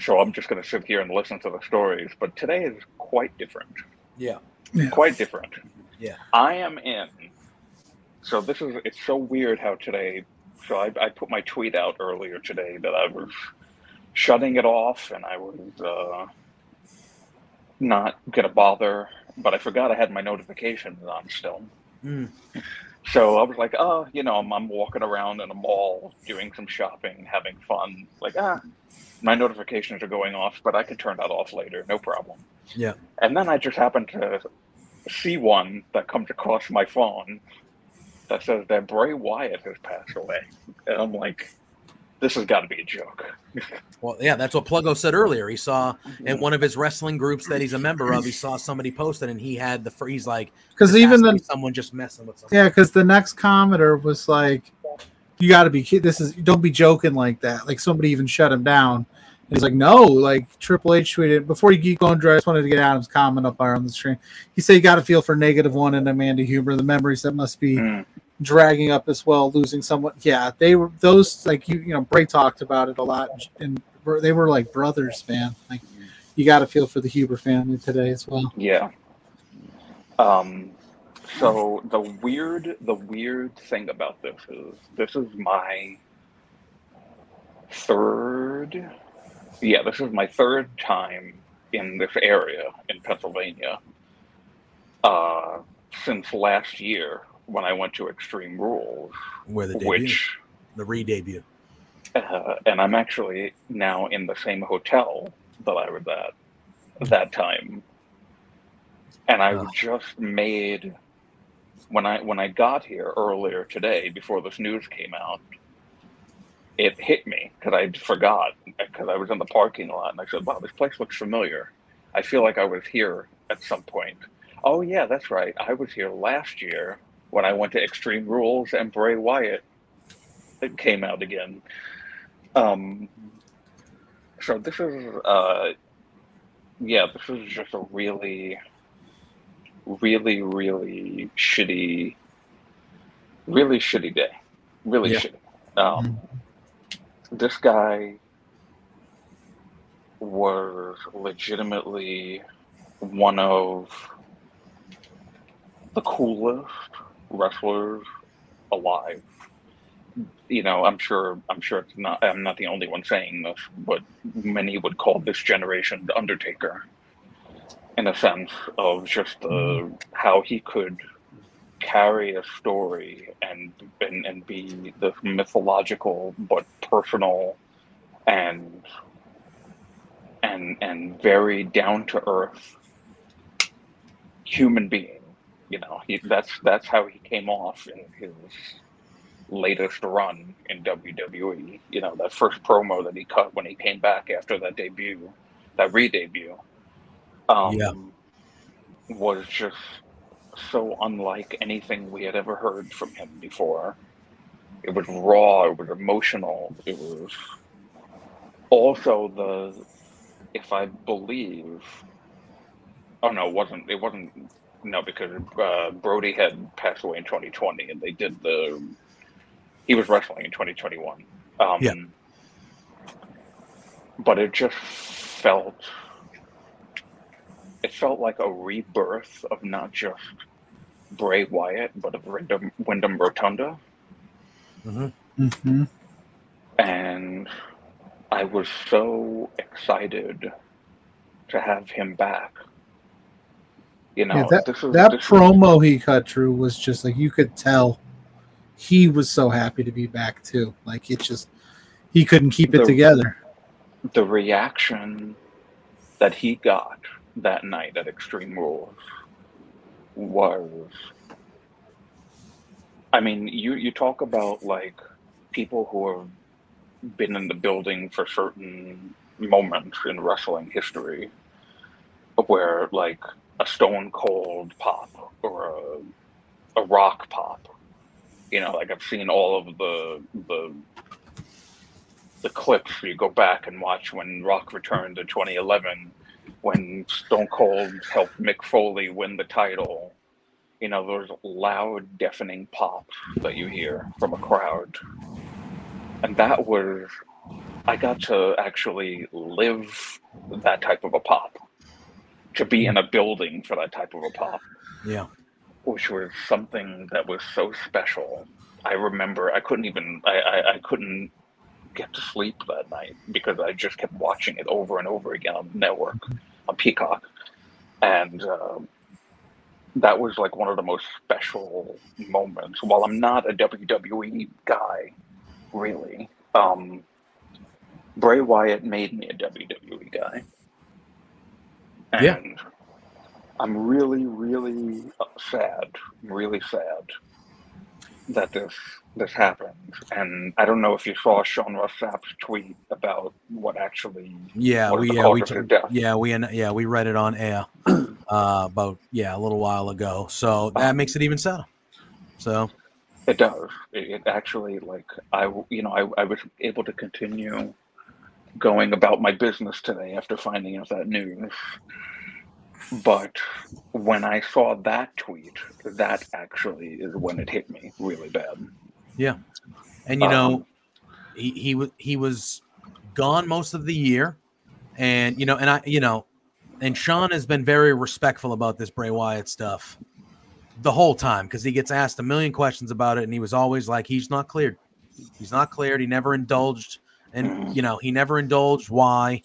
So I'm just gonna sit here and listen to the stories. But today is quite different. Yeah. Yeah. Quite different. Yeah. I am in. So this is it's so weird how today so I, I put my tweet out earlier today that I was shutting it off and I was uh, not gonna bother, but I forgot I had my notifications on still. Mm. So I was like, oh, you know, I'm, I'm walking around in a mall doing some shopping, having fun. Like, ah, my notifications are going off, but I can turn that off later, no problem. Yeah. And then I just happened to see one that comes across my phone that says that Bray Wyatt has passed away. And I'm like, this has got to be a joke. Well, yeah, that's what Pluggo said earlier. He saw mm-hmm. in one of his wrestling groups that he's a member of, he saw somebody posted, and he had the fr- he's like, 'Cause "This even has the- someone just messing with something. Yeah, because the next commenter was like, "You got to be. This is don't be joking like that." Like somebody even shut him down. And he's like, "No, like Triple H tweeted before you keep going, Drew. I just wanted to get Adam's comment up there on the stream. He said you got to feel for negative one and Amanda Huber, the memories that must be Hmm. dragging up as well, losing someone. Yeah, they were those like you. You know, Bray talked about it a lot, and they were like brothers, man. Like you got to feel for the Huber family today as well. Yeah. Um, so the weird, the weird thing about this is this is my third, yeah, this is my third time in this area in Pennsylvania uh, since last year when I went to Extreme Rules, Where the debut, which the re-debut. uh, and I'm actually now in the same hotel that I was at that time. And I Oh. just made when I when I got here earlier today before this news came out, it hit me because I forgot because I was in the parking lot and I said, "Wow, this place looks familiar. I feel like I was here at some point." Oh yeah, that's right. I was here last year when I went to Extreme Rules and Bray Wyatt it came out again. Um, so this is, uh, yeah, this is just a really, really, really shitty, really shitty day. Really Yeah. shitty. Um, this guy was legitimately one of the coolest wrestlers alive you know, I'm sure I'm sure it's not I'm not the only one saying this, but many would call this generation the Undertaker in a sense of just uh, how he could carry a story and, and and be the mythological but personal and and and very down to earth human being. You know, he, that's that's how he came off in his latest run in WWE. You know, that first promo that he cut when he came back after that debut, that re-debut, um, Yeah. was just so unlike anything we had ever heard from him before. It was raw. It was emotional. It was also the, if I believe, Oh no, it wasn't. It wasn't. No, because uh, Brodie had passed away in 2020, and they did the. He was wrestling in 2021. Um, Yeah. But it just felt. It felt like a rebirth of not just Bray Wyatt, but of Wyndham, Wyndham Rotunda. Mm-hmm. and I was so excited to have him back. You know, yeah, that this is that this is- promo he cut through was just like you could tell he was so happy to be back too. Like it just he couldn't keep it The- together. the reaction that he got that night at Extreme Rules was I mean, you you talk about like people who have been in the building for certain moments in wrestling history where like a stone cold pop or a a rock pop. You know, like I've seen all of the the the clips you go back and watch when Rock returned in 2011 when Stone Cold helped Mick Foley win the title. You know, those loud, deafening pops that you hear from a crowd. And that was, I got to actually live that type of a pop, to be in a building for that type of a pop Yeah. which was something that was so special. I remember I couldn't even I, I, I couldn't get to sleep that night because I just kept watching it over and over again on the network on Peacock, and um, that was like one of the most special moments. While I'm not a WWE guy, really, um, Bray Wyatt made me a WWE guy, and Yeah. I'm really, really sad, really sad that this this happened. And I don't know if you saw Sean Ross Sapp's tweet about what actually Yeah, was we yeah we of his took- death. yeah we yeah we read it on air uh, about yeah a little while ago. So that makes it even sadder. So It does. It, it actually like I you know I, I was able to continue going about my business today after finding out that news. But when I saw that tweet, that actually is when it hit me really bad. yeah, and you know Um, he he was he was gone most of the year, and you know and I you know and Sean has been very respectful about this Bray Wyatt stuff the whole time because he gets asked a million questions about it, and he was always like he's not cleared, he's not cleared. He never indulged, and you know he never indulged. Why?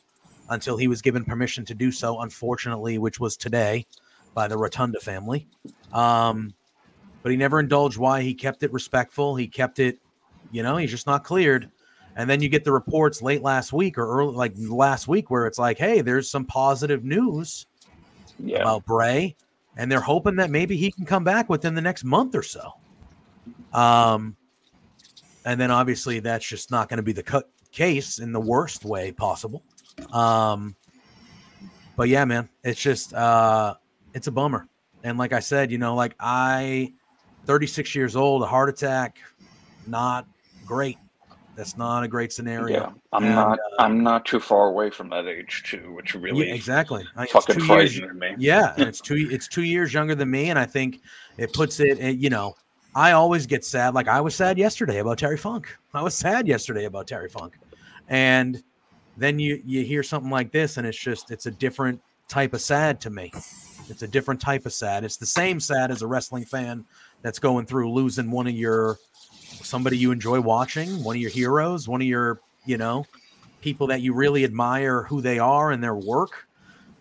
Until he was given permission to do so, unfortunately, which was today by the Rotunda family. Um, but he never indulged why he kept it respectful. He kept it, you know, he's just not cleared. And then you get the reports late last week or early, like last week, where it's like, hey, there's some positive news Yeah. about Bray, and they're hoping that maybe he can come back within the next month or so. Um, and then obviously that's just not going to be the cu- case in the worst way possible. Um, but yeah, man, it's just uh, it's a bummer. And like I said, you know, like I, 36 years old, a heart attack, not great. That's not a great scenario. Yeah, I'm And, not. uh, I'm not too far away from that age too, which really yeah, exactly. Fucking two years- frightening me. Yeah, and it's two it's two years younger than me, and I think it puts it. You know, I always get sad. Like I was sad yesterday about Terry Funk. I was sad yesterday about Terry Funk, and then you you hear something like this, and it's just it's a different type of sad to me. It's a different type of sad. It's the same sad as a wrestling fan that's going through losing one of your somebody you enjoy watching, one of your heroes, one of your you know people that you really admire who they are and their work.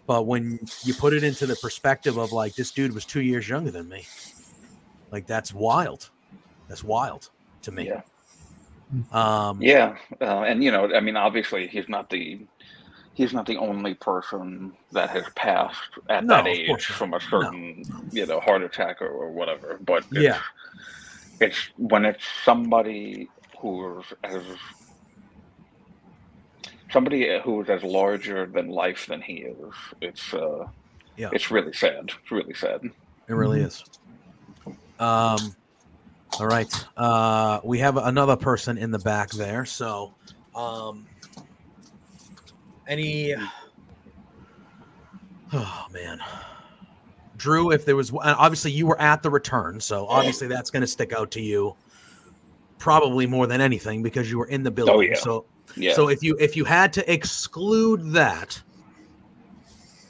But when you put it into the perspective of like this dude was two years younger than me, like that's wild. That's wild to me. Yeah. Um, Yeah, uh, and you know, I mean, obviously, he's not the he's not the only person that has passed at No, that age from a certain you know heart attack or, or whatever. But it's, Yeah. it's when it's somebody who's as somebody who's as larger than life than he is. It's uh, Yeah. it's really sad. It's really sad. It really is. Um, all right. Uh, we have another person in the back there. So, um, any? Oh man, Drew, if there was obviously you were at the return, so obviously that's going to stick out to you probably more than anything because you were in the building. Oh, yeah. So Yeah. so if you if you had to exclude that,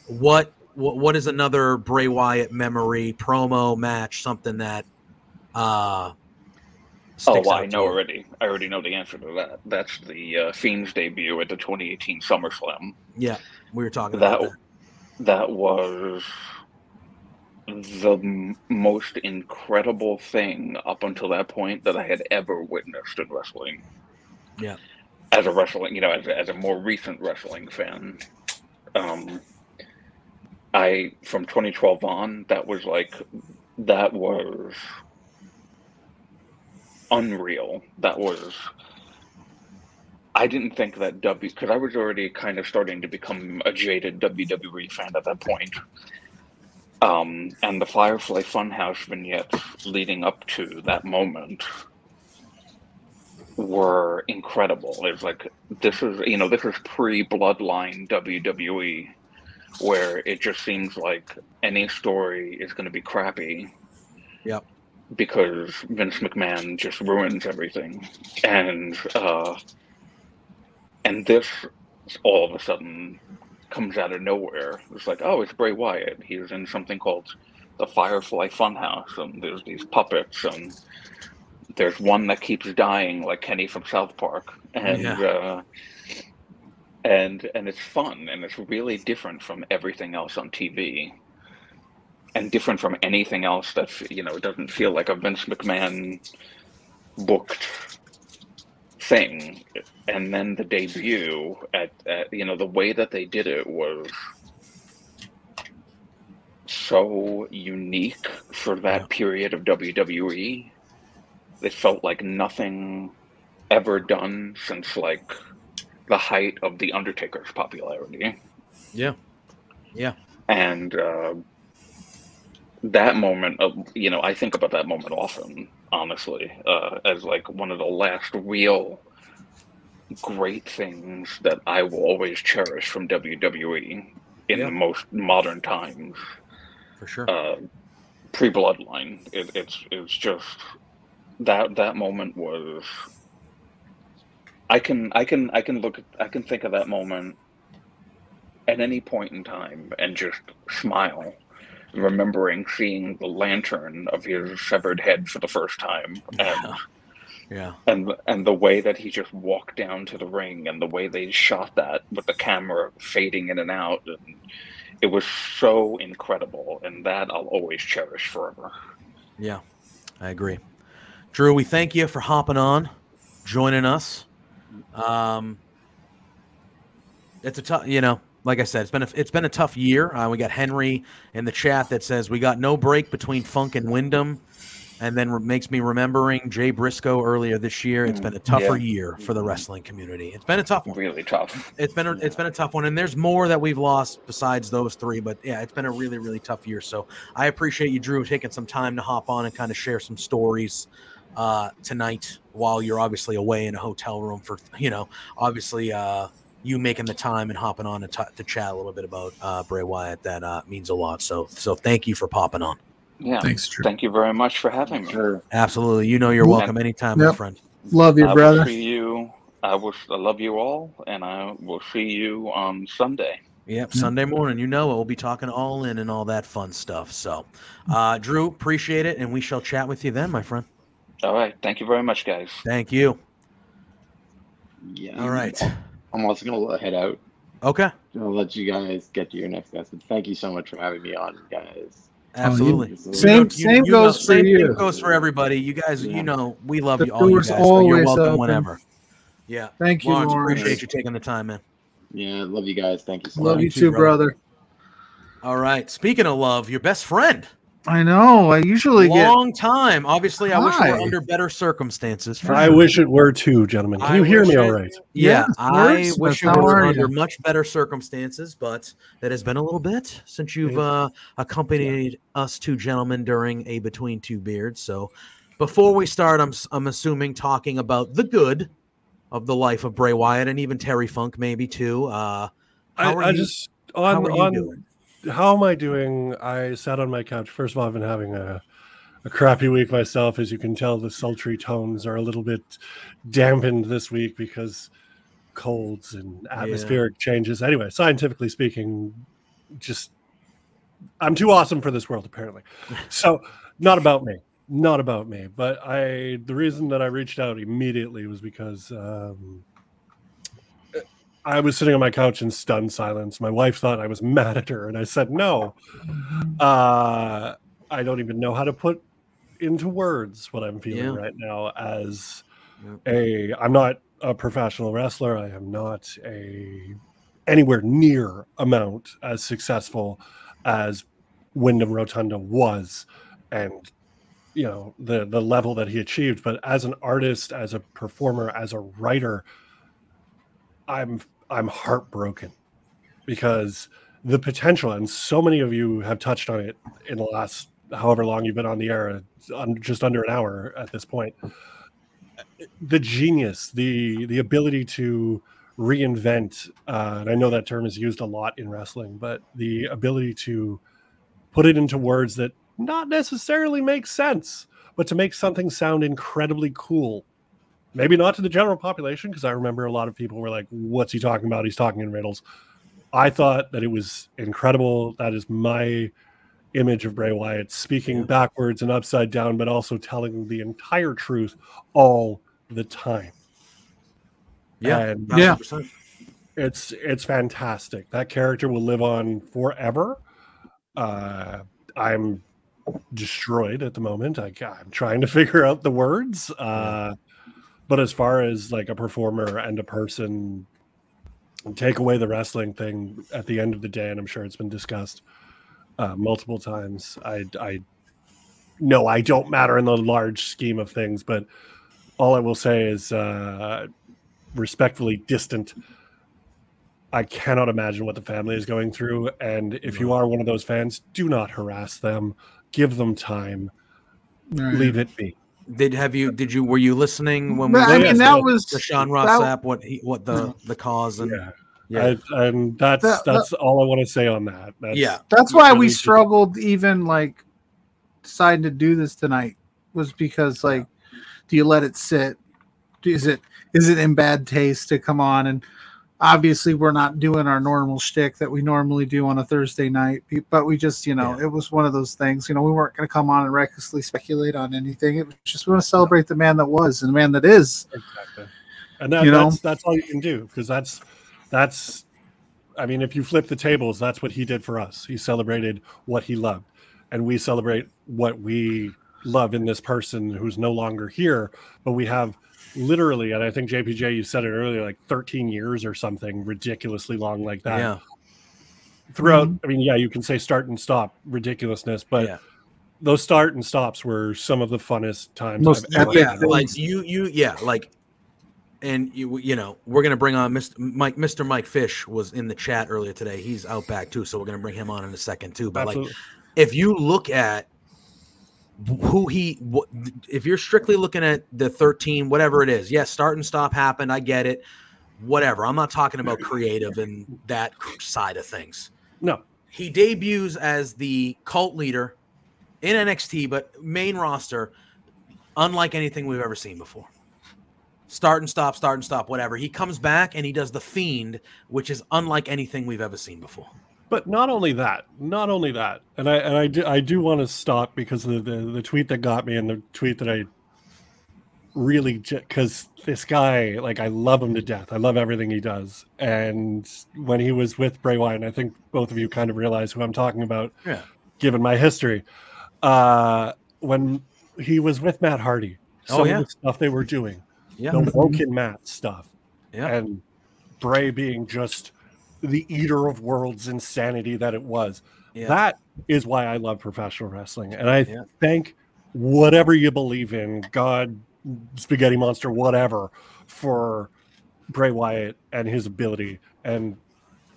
what what what is another Bray Wyatt memory promo match? Something that uh Oh, well, I know you? already. I already know the answer to that. That's the uh, Fiend's debut at the 2018 SummerSlam. Yeah, we were talking That about that. that was the m- most incredible thing up until that point that I had ever witnessed in wrestling. Yeah. As a wrestling, you know, as a, as a more recent wrestling fan, um, I from 2012 on, that was like that was unreal. That was. I didn't think that W because I was already kind of starting to become a jaded WWE fan at that point. Um, and the Firefly Funhouse vignettes leading up to that moment were incredible. It's like this is you know this is pre Bloodline WWE, where it just seems like any story is going to be crappy Yep. Because Vince McMahon just ruins everything, and uh, and this all of a sudden comes out of nowhere. It's like, oh, it's Bray Wyatt. He's in something called the Firefly Funhouse, and there's these puppets, and there's one that keeps dying, like Kenny from South Park, and Yeah. uh, and and it's fun, and it's really different from everything else on TV and different from anything else that you know it doesn't feel like a Vince McMahon booked thing. And then the debut at, at you know the way that they did it was so unique for that period of WWE. It felt like nothing ever done since like the height of the Undertaker's popularity Yeah. Yeah. and uh, that moment of you know i think about that moment often honestly uh, as like one of the last real great things that i will always cherish from wwe in Yeah. the most modern times For sure. uh, pre-bloodline it, it's it's just that that moment was i can i can i can look i can think of that moment at any point in time and just smile remembering seeing the lantern of his severed head for the first time and Yeah. and and the way that he just walked down to the ring and the way they shot that with the camera fading in and out and it was so incredible and that I'll always cherish forever. Yeah, I agree. Drew, we thank you for hopping on, joining us. Um, it's a tough, you know, like I said, it's been a, it's been a tough year. Uh, we got Henry in the chat that says we got no break between Funk and Wyndham, and then re- makes me remembering Jay Briscoe earlier this year. It's been a tougher Yeah. year for the wrestling community. It's been a tough one. Really tough. It's been a, it's been a tough one, and there's more that we've lost besides those three. But yeah, it's been a really really tough year. So I appreciate you, Drew, taking some time to hop on and kind of share some stories uh, tonight while you're obviously away in a hotel room for you know obviously uh, you making the time and hopping on to, t- to chat a little bit about uh, Bray Wyatt. That uh, means a lot. So so thank you for popping on. Yeah. Thanks, Drew. Thank you very much for having me. Sure. Absolutely, you know you're welcome anytime, my friend. Love you, I will brother. see you. I will. I love you all, and I will see you on Sunday. Yep, Sunday morning. You know it. We'll be talking all in and all that fun stuff. So, uh, Drew, appreciate it, and we shall chat with you then, my friend. All right. Thank you very much, guys. Thank you. Yeah. All right. I'm also gonna head out. Okay. I'll let you guys get to your next guest. But thank you so much for having me on, guys. Absolutely. You- Same- same goes for same you. Thing goes for everybody. You guys, Yeah. you know, we love The you all. You guys, so you're welcome open. whenever. Yeah. Thank you, Laurence, Laurence. appreciate you taking the time, man. Yeah, love you guys. Thank you so Love much. Love you too, too, brother. brother. All right. Speaking of love, your best friend. I know. I usually get. Long time. Obviously, I wish we were under better circumstances. For I sure. wish it were too, gentlemen. Can I you hear me it- all right? Yeah, Yes, I wish it how was under you? much better circumstances, but it has been a little bit since you've uh, accompanied us two gentlemen during a Between Two Beards. So, before we start, I'm s- I'm assuming talking about the good of the life of Bray Wyatt and even Terry Funk, maybe too. Uh, I, how are I you- just how on are you on doing? How am I doing? I sat on my couch. First of all, I've been having a, a crappy week myself. As you can tell, the sultry tones are a little bit dampened this week because colds and atmospheric changes. Anyway, scientifically speaking, just I'm too awesome for this world, apparently. So, not about me. Not about me. But I, the reason that I reached out immediately was because um, I was sitting on my couch in stunned silence. My wife thought I was mad at her, and I said, "No, uh, I don't even know how to put into words what I'm feeling Yeah. right now." As a, I'm not a professional wrestler. I am not a anywhere near amount as successful as Wyndham Rotunda was, and you know the the level that he achieved. But as an artist, as a performer, as a writer, I'm I'm heartbroken because the potential, and so many of you have touched on it in the last however long you've been on the air, just under an hour at this point. The genius, the the ability to reinvent, uh, and I know that term is used a lot in wrestling, but the ability to put it into words that not necessarily make sense, but to make something sound incredibly cool maybe not to the general population because i remember a lot of people were like what's he talking about? He's talking in riddles. I thought that it was incredible. That is my image of bray wyatt speaking backwards and upside down but also telling the entire truth all the time. Yeah, and yeah. it's it's fantastic. That character will live on forever. Uh i'm destroyed at the moment. I, i'm trying to figure out the words. Uh but as far as like a performer and a person take away the wrestling thing at the end of the day and i'm sure it's been discussed uh, multiple times i i no i don't matter in the large scheme of things but all i will say is uh respectfully distant i cannot imagine what the family is going through and if you are one of those fans do not harass them. Give them time. Right. leave it be Did have you? Did you? Were you listening when we? But, I mean, that the- was- the Sean that- Ross Sapp. What he? What the the cause and yeah. I, and that's That- that's all I want to say on that. That's, Yeah. That's why we really just- struggled even like deciding to do this tonight was because like do you let it sit? Is it is it in bad taste to come on and obviously we're not doing our normal shtick that we normally do on a Thursday night, but we just, you know, it was one of those things. You know, we weren't going to come on and recklessly speculate on anything. It was just we want to celebrate the man that was and the man that is. Exactly. and that, you know? that's that's all you can do because that's that's i mean if you flip the tables that's what he did for us he celebrated what he loved and we celebrate what we love in this person who's no longer here but we have literally and i think jpj you said it earlier like 13 years or something ridiculously long like that Yeah. throughout mm-hmm. i mean yeah you can say start and stop ridiculousness but those start and stops were some of the funnest times Most I've ever yeah, been like you, you, yeah, like, and you, you know, we're gonna bring on Mr. Mike. Mr. Mike Fish was in the chat earlier today. He's out back too, so we're gonna bring him on in a second too. But Absolutely. like, if you look at who he, if you're strictly looking at the 13, whatever it is, yes, start and stop happened. I get it. Whatever. I'm not talking about creative and that side of things. No. He debuts as the cult leader in NXT, but main roster, unlike anything we've ever seen before. Start and stop, start and stop, whatever. He comes back and he does the fiend, which is unlike anything we've ever seen before. But not only that, not only that, and I and I do I do want to stop because the the, the tweet that got me and the tweet that I really because this guy like I love him to death. I love everything he does. And when he was with Bray Wyatt, and I think both of you kind of realize who I'm talking about. Yeah. Given my history, uh, when he was with Matt Hardy, Oh, some yeah. of the stuff they were doing, Yeah. the Woken Matt stuff, Yeah. and Bray being just the eater of worlds insanity that it was. Yeah. That is why I love professional wrestling. And I thank whatever you believe in, God, spaghetti monster, whatever, for Bray Wyatt and his ability. And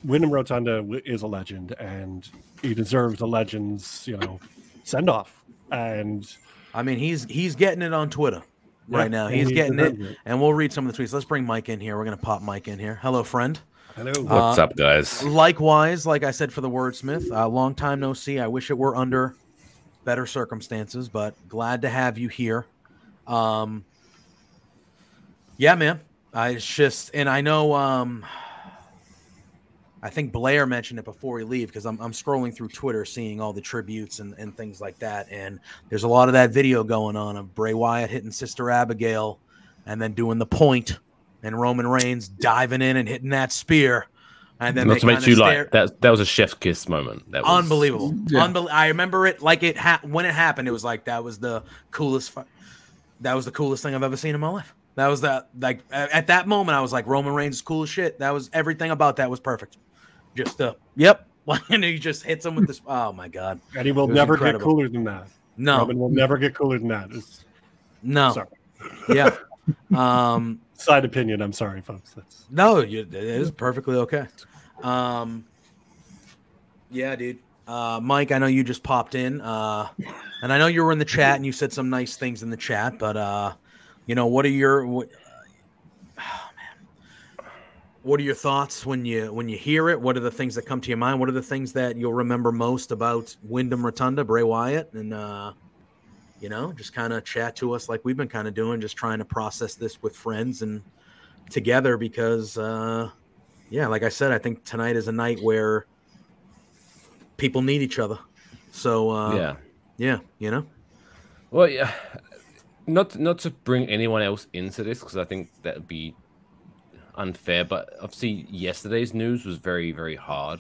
Wyndham Rotunda is a legend and he deserves a legend's, you know, send off. And I mean, he's he's getting it on Twitter Yeah, right now. He's getting it, it. and we'll read some of the tweets. Let's bring Mike in here. We're gonna pop Mike in here. Hello, friend. Hello. What's up, guys? Likewise, like I said for the wordsmith, uh, long time no see. I wish it were under better circumstances, but glad to have you here. Um, yeah, man. I it's just, and I know, um, I think Blair mentioned it before we leave because I'm, I'm scrolling through Twitter, seeing all the tributes and, and things like that. And there's a lot of that video going on of Bray Wyatt hitting Sister Abigail and then doing the point and Roman Reigns diving in and hitting that spear. And then Not they to make you stare- like that. That was a chef's kiss moment. That was unbelievable. Yeah. Unbel- I remember it like it ha- when it happened. It was like that was the coolest. Fu- that was the coolest thing I've ever seen in my life. That was the like at that moment I was like Roman Reigns is cool as shit. That was everything about that was perfect. Just uh, yep. and he just hits him with this. Oh my god. And he will never incredible. get cooler than that. No. Roman will never get cooler than that. It's, No. Sorry. Yeah. Um. Side opinion. I'm sorry, folks. That's No, you, it is perfectly okay. Um, yeah, dude. Uh, Mike, I know you just popped in, uh, and I know you were in the chat and you said some nice things in the chat, but uh, you know, what are your what, man. What are your thoughts when you when you hear it? What are the things that come to your mind? What are the things that you'll remember most about Wyndham Rotunda, Bray Wyatt, and uh, you know, just kind of chat to us like we've been kind of doing, just trying to process this with friends and together because uh yeah like i said i think tonight is a night where people need each other so uh Yeah. yeah you know Well, yeah. Not not to bring anyone else into this because I think that would be unfair. But obviously, yesterday's news was very very hard.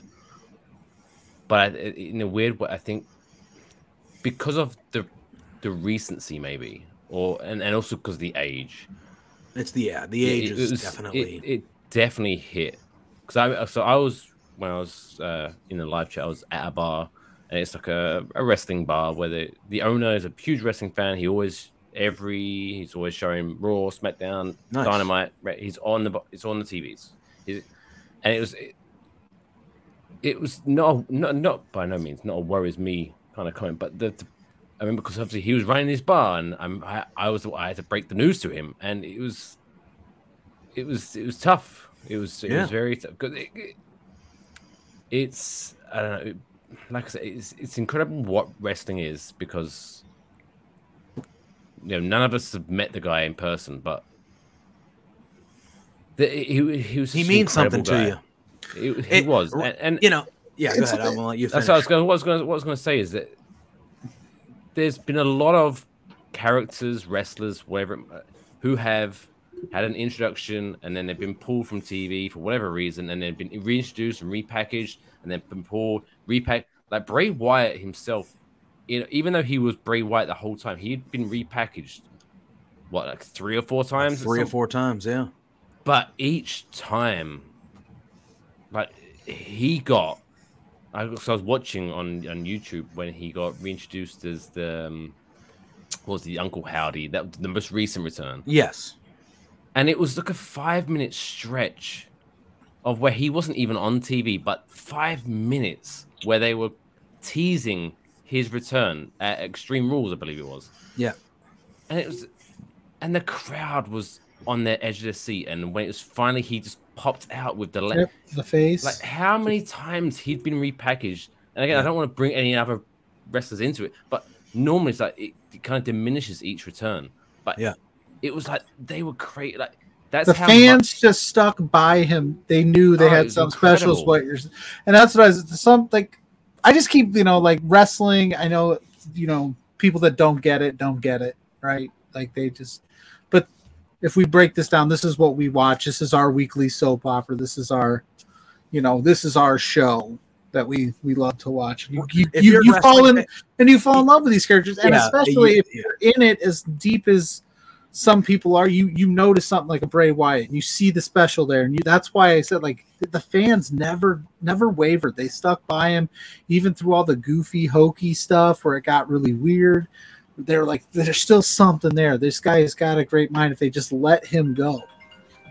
But I, in a weird way, I think because of the the recency, maybe, or and, and also because the age. it's the yeah the age it is was- definitely it, it definitely hit because I so I was when I was uh, in the live chat I was at a bar and it's like a, a wrestling bar where the the owner is a huge wrestling fan he always every he's always showing Raw SmackDown Nice. Dynamite right, he's on the it's on the TVs He's- and it was it, it was not not not by no means not a worries me kind of comment but the, the I remember because obviously he was running this bar and I'm, I I was I had to break the news to him and it was it was it was tough. It was it Yeah. was very tough. 'Cause it, it- it's I don't know. Like I said, it's it's incredible what wrestling is because you know none of us have met the guy in person, but the, he he was He means something incredible to you. He, he It- was, and, and you know yeah go ahead i'm gonna let you finish that's what I was going. What I was going. What I was going to say is that there's been a lot of characters, wrestlers, whatever, uh, who have had an introduction and then they've been pulled from TV for whatever reason, and they've been reintroduced and repackaged, and then been pulled, repacked. Like Bray Wyatt himself, you know, even though he was Bray Wyatt the whole time, he'd been repackaged. What, like three or four times? three or Some- four times yeah but each time, like he got, I, so I was watching on on YouTube when he got reintroduced as the um, was the Uncle Howdy that was the most recent return, yes and it was like a five minute stretch of where he wasn't even on TV, but five minutes where they were teasing his return at Extreme Rules, I believe it was yeah and it was and the crowd was on their edge of their seat and when it was finally he just popped out with the le- Yep, the face. like how many times he'd been repackaged and again i don't want to bring any other wrestlers into it but normally it's like it, it kind of diminishes each return but Yeah. it was like they were crazy like that's the fans much- just stuck by him. They knew they Oh, had some specials. incredible. What you're, and that's what I was. Some like, I just keep you know like wrestling. I know you know people that don't get it don't get it right. Like they just. But if we break this down, this is what we watch. This is our weekly soap opera. This is our, you know, this is our show that we we love to watch. You you, you, you're fall in and you fall in love with these characters, and Yeah, especially you- if you're in it as deep as some people are you you notice something like a Bray Wyatt and you see the special there. And you that's why I said like the fans never never wavered. They stuck by him even through all the goofy hokey stuff where it got really weird. They're like there's still something there. This guy has got a great mind if they just let him go.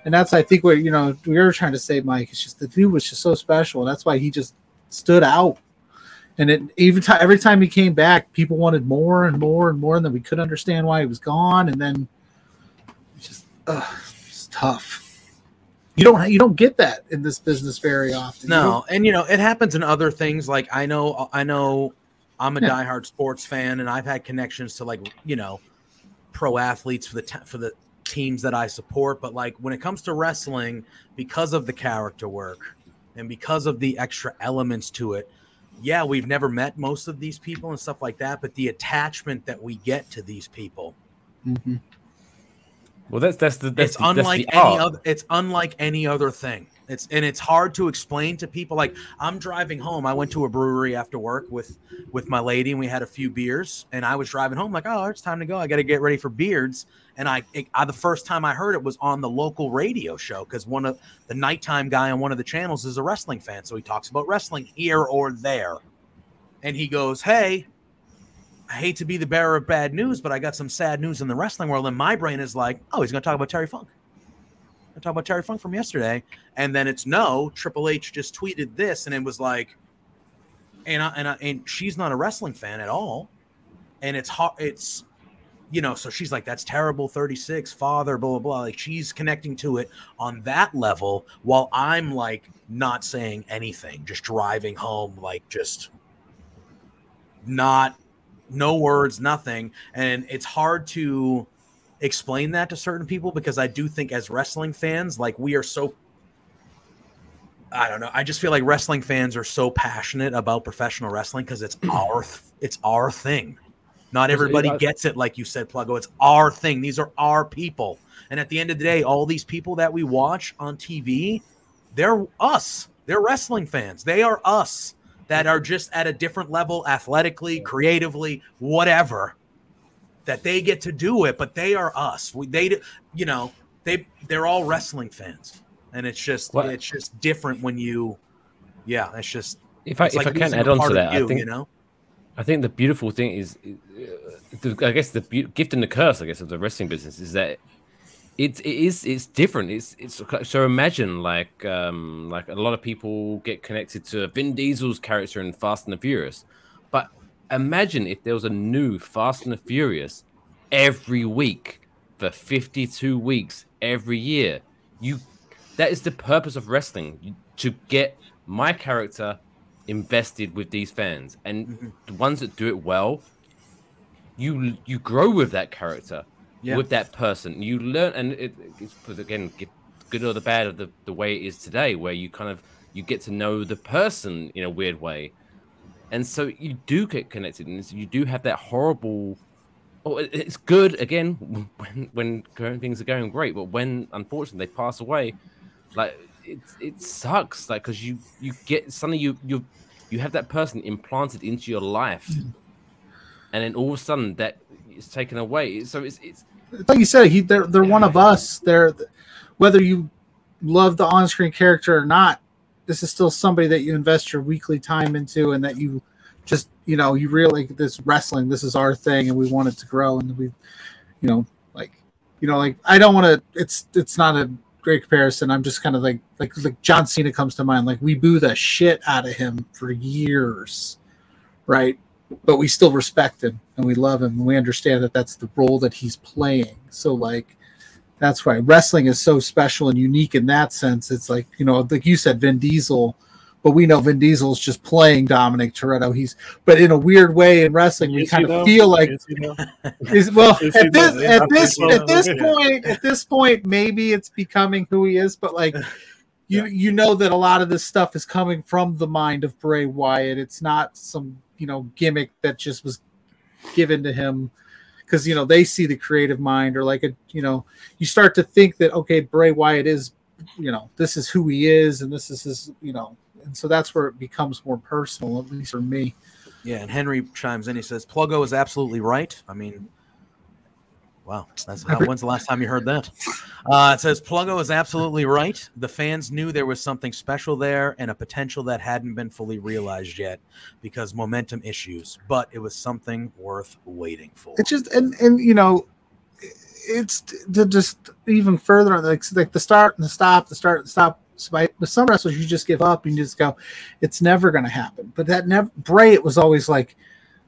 And that's I think what you know we were trying to say Mike it's just the dude was just so special. That's why he just stood out. And it even ti every time he came back people wanted more and more and more and then we couldn't understand why he was gone. And then ugh, it's tough you don't you don't get that in this business very often. No, don't- and you know it happens in other things. Like I know, uh, I know, I'm a Yeah. diehard sports fan, and I've had connections to like you know, pro athletes for the te- for the teams that I support. But like when it comes to wrestling, because of the character work and because of the extra elements to it, yeah, we've never met most of these people and stuff like that. But the attachment that we get to these people, mm-hmm. Well, that's that's the that's it's the, that's unlike the any other it's unlike any other thing. It's and it's hard to explain to people like i'm driving home. I went to a brewery after work with with my lady and we had a few beers and i was driving home like oh it's time to go. I got to get ready for beards. And I, it, I the first time i heard it was on the local radio show because one of the nighttime guy on one of the channels is a wrestling fan so he talks about wrestling here or there. And he goes hey I hate to be the bearer of bad news, but I got some sad news in the wrestling world. And my brain is like, oh, he's going to talk about Terry Funk. Gonna talk about Terry Funk from yesterday. And then it's no, Triple H just tweeted this. And it was like, and I, and I, and she's not a wrestling fan at all. And it's hard. It's, you know, so she's like, that's terrible. 36, father, blah, blah, blah. Like she's connecting to it on that level while I'm like not saying anything, just driving home, like just not no words, nothing. And it's hard to explain that to certain people because I do think as wrestling fans, like we are so I don't know. I just feel like wrestling fans are so passionate about professional wrestling because it's our it's our thing. Not everybody gets it like you said, Pluggo. It's our thing. These are our people. And at the end of the day, all these people that we watch on TV, they're us. They're wrestling fans. They are us that are just at a different level athletically, creatively, whatever. That they get to do it, but they are us. We they you know, they they're all wrestling fans. And it's just What- it's just different when you yeah, it's just If I if like I can add on to that, I think you know. I think the beautiful thing is, uh, the, I guess the beau- gift and the curse, I guess, of the wrestling business is that it's it is it's different. It's it's so imagine like um like a lot of people get connected to Vin Diesel's character in Fast and the Furious, but imagine if there was a new Fast and the Furious every week for 52 weeks every year. You that is the purpose of wrestling to get my character invested with these fans and the ones that do it well you you grow with that character Yeah. with that person. You learn and it, it's again good or the bad of the, the way it is today where you kind of you get to know the person in a weird way. And so you do get connected and you do have that horrible oh it's good again when when going- things are going great but when unfortunately they pass away like it, it sucks like because you you get suddenly you you you have that person implanted into your life. Mm. And then all of a sudden that is taken away so it's it's like you said, he they're they're one of us. They're whether you love the on-screen character or not. This is still somebody that you invest your weekly time into, and that you just you know you really this wrestling. This is our thing, and we want it to grow. And we, you know, like you know, like I don't want to. It's it's not a great comparison. I'm just kind of like like like John Cena comes to mind. Like we boo the shit out of him for years, right? But we still respect him and we love him and we understand that that's the role that he's playing. So like that's why wrestling is so special and unique in that sense. It's like you know like you said vin diesel but we know vin diesel's just playing dominic toretto. He's but in a weird way in wrestling we Is kind though? of feel like Is well Is at this at this at this point at this point maybe it's becoming who he is but like you you know that a lot of this stuff is coming from the mind of Bray Wyatt. It's not some you know gimmick that just was given to him because you know they see the creative mind or like a you know you start to think that okay Bray Wyatt is you know this is who he is and this is his you know and so that's where it becomes more personal at least for me Yeah, and Henry chimes in. He says Pluggo is absolutely right. I mean, wow, that's how, when's the last time you heard that? Uh, it says Pluggo is absolutely right. The fans knew there was something special there and a potential that hadn't been fully realized yet because momentum issues, but it was something worth waiting for. it's just and and you know it's to just even further on like like the start and the stop the start and the stop with some wrestlers you just give up and you just go it's never going to happen but that never bray it was always like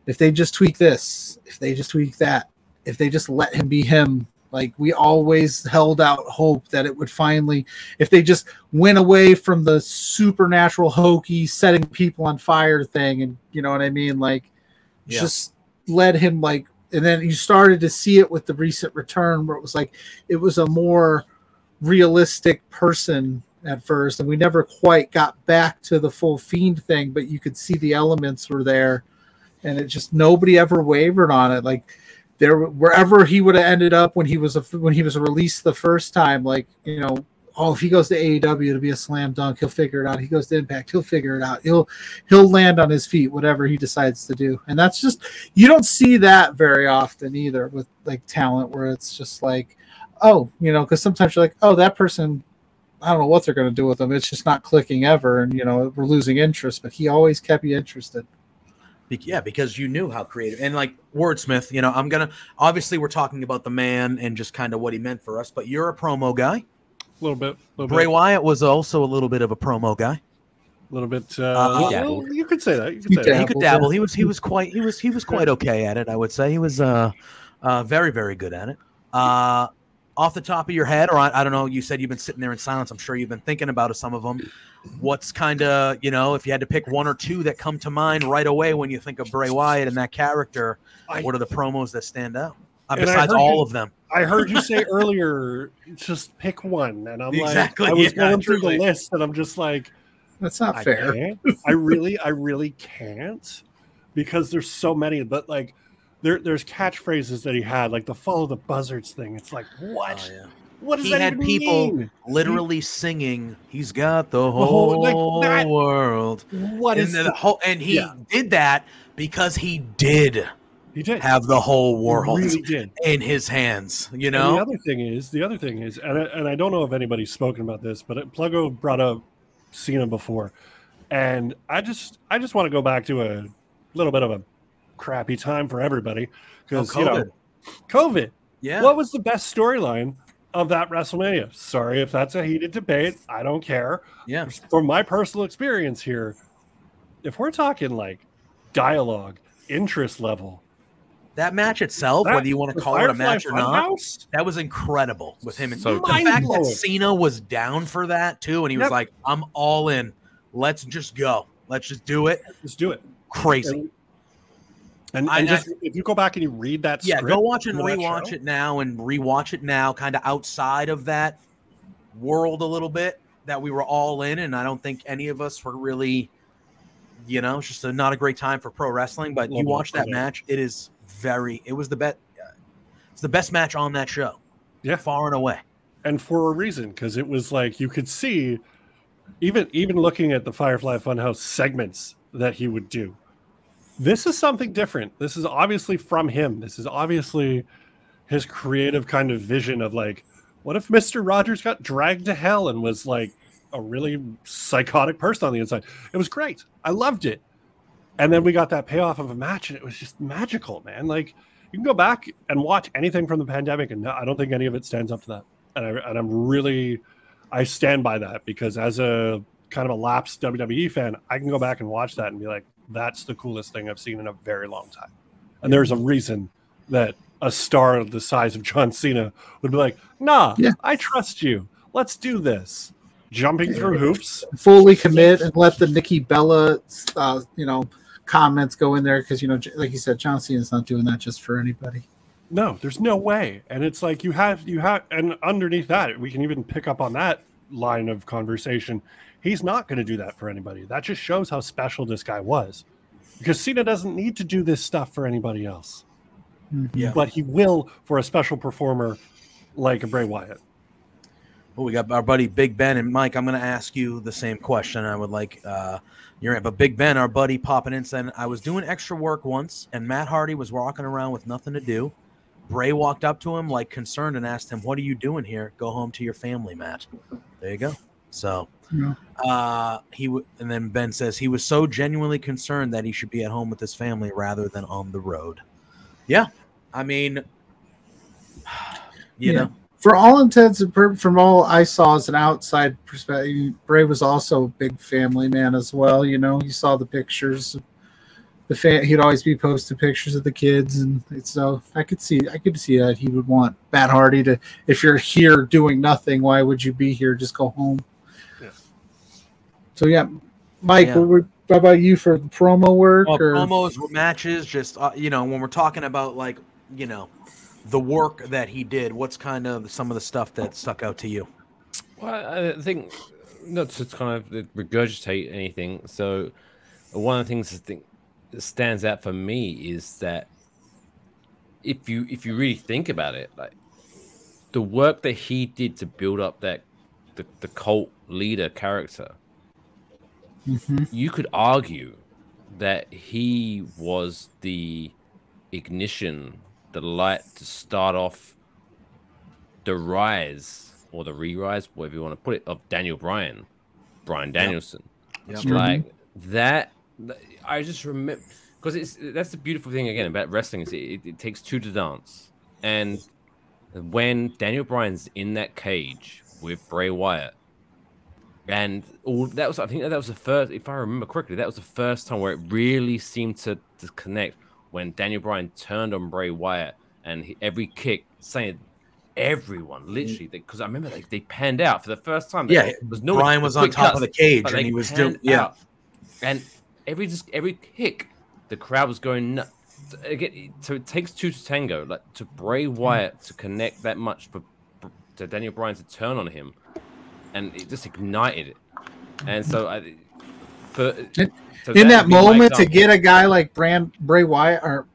if they just tweak this if they just tweak that if they just let him be him Like we always held out hope that it would finally, if they just went away from the supernatural hokey setting people on fire thing, and you know what I mean, like Yeah. just let him like, and then you started to see it with the recent return where it was like it was a more realistic person at first, and we never quite got back to the full fiend thing, but you could see the elements were there, and it just nobody ever wavered on it. Like there, wherever he would have ended up when he was a, when he was released the first time, like you know. Oh, if he goes to AEW to be a slam dunk, he'll figure it out. He goes to Impact, he'll figure it out. He'll he'll land on his feet, whatever he decides to do. And that's just you don't see that very often either with like talent, where it's just like, oh, you know, because sometimes you're like, oh, that person I don't know what they're going to do with them. It's just not clicking ever, and you know we're losing interest. But he always kept you interested. Be- yeah, because you knew how creative and like wordsmith. You know, I'm gonna obviously we're talking about the man and just kind of what he meant for us. But you're a promo guy. A little bit. Little Bray bit. Wyatt was also a little bit of a promo guy. A little bit. Uh, Uh, well, you could say that. You could He, say that. could dabble. He was he was quite he was he was quite okay at it. I would say he was uh, uh very very good at it. Uh, off the top of your head, or I, I don't know. You said you've been sitting there in silence. I'm sure you've been thinking about some of them. What's kind of you know if you had to pick one or two that come to mind right away when you think of Bray Wyatt and that character, what are the promos that stand out? Uh, I besides heard all you- of them. I heard you say earlier, just pick one, and I'm Exactly, like, I was yeah, going through truly. the list, and I'm just like, That's not I fair. I really, I really can't because there's so many. But like, there, there's catchphrases that he had, like the follow the buzzards thing. It's like, what? Oh, what does he that had people mean? literally singing "He's got the whole- oh, whole, like that- world." What and is the the- whole? And he Yeah. did that because he did. He did have the whole world really in his hands. You And know, the other thing is, the other thing is, and I, and I don't know if anybody's spoken about this, but Pluggo brought up Cena before, and I just, I just want to go back to a little bit of a crappy time for everybody because Oh, you know, COVID. COVID. Yeah. What was the best storyline of that WrestleMania? Sorry if that's a heated debate. I don't care. Yeah. From my personal experience here, if we're talking like dialogue, interest level, that match itself, That- whether you want to the call it a match or not, Funhouse? that was incredible with him. And So the fact that. Cena was down for that too, and he was like, "I'm all in. Let's just go. Let's just do it. Let's do it." Crazy. And, I- and I- just if you go back and you read that, yeah, go watch and rewatch show, it now and rewatch it now, kind of outside of that world a little bit that we were all in, and I don't think any of us were really, you know, it's just a, not a great time for pro wrestling. But you watch that match; it is very. It was the best. It's the best match on that show. Yeah, far and away. and for a reason because it was like you could see, even even looking at the Firefly Funhouse segments that he would do. This is something different. This is obviously from him. This is obviously his creative kind of vision of like, what if Mister Rogers got dragged to hell and was like a really psychotic person on the inside? It was great. I loved it. And then we got that payoff of a match, and it was just magical, man. Like you can go back and watch anything from the pandemic, and I don't think any of it stands up to that. And, I, and I'm really, I stand by that because as a kind of a lapsed WWE fan, I can go back and watch that and be like, that's the coolest thing I've seen in a very long time. And there's a reason that a star of the size of John Cena would be like, nah, I trust you. Let's do this. Jumping through hoops. Fully commit and let the Nikki Bella, uh, you know, comments go in there because you know, like you said, John Cena's not doing that just for anybody. No, there's no way. And it's like you have you have and underneath that, we can even pick up on that line of conversation. He's not going to do that for anybody. That just shows how special this guy was. Because Cena doesn't need to do this stuff for anybody else. Yeah. But he will for a special performer like a Bray Wyatt. Well, we got our buddy Big Ben and Mike. I'm going to ask you the same question. I would like uh, your but Big Ben, our buddy, popping in saying, "I was doing extra work once, and Matt Hardy was walking around with nothing to do. Bray walked up to him like concerned and asked him, "What are you doing here? Go home to your family, Matt." There you go. So Yeah. uh, he w- and then Ben says he was so genuinely concerned that he should be at home with his family rather than on the road. Yeah, I mean, you Yeah. know, For all intents and purposes, from all I saw as an outside perspective, Bray was also a big family man as well. You know, you saw the pictures the fan he'd always be posting pictures of the kids and so I could see I could see that he would want Matt Hardy to if you're here doing nothing, why would you be here? Just go home. So yeah, Mike, Yeah. what were- how about you for the promo work Well, or promos, matches, just uh, you know, when we're talking about like you know, the work that he did, what's kind of some of the stuff that stuck out to you? Well, I think not to kind of regurgitate anything. So, one of the things I think that stands out for me is that if you if you really think about it, like the work that he did to build up that the, the cult leader character, Mhm. you could argue that he was the ignition, the light to start off the rise or the re-rise, whatever you want to put it, of Daniel Bryan, Brian Danielson. Yep. Like that, I just remember because it's that's the beautiful thing again about wrestling is it, it, it takes two to dance, and when Daniel Bryan's in that cage with Bray Wyatt, and all that was I think that was the first, if I remember correctly, that was the first time where it really seemed to, to connect when Daniel Bryan turned on Bray Wyatt and he, every kick saying everyone mm. literally because I remember they, they panned out for the first time. Yeah, was no Bryan was on top of the cage and he was doing- yeah. out. and every just every kick, the crowd was going nuts. Again, so it takes two to tango. Like to Bray mm. Wyatt to connect that much for to Daniel Bryan to turn on him, and it just ignited it. And so I, for so in that would moment to get a guy like Brand Bray Wyatt or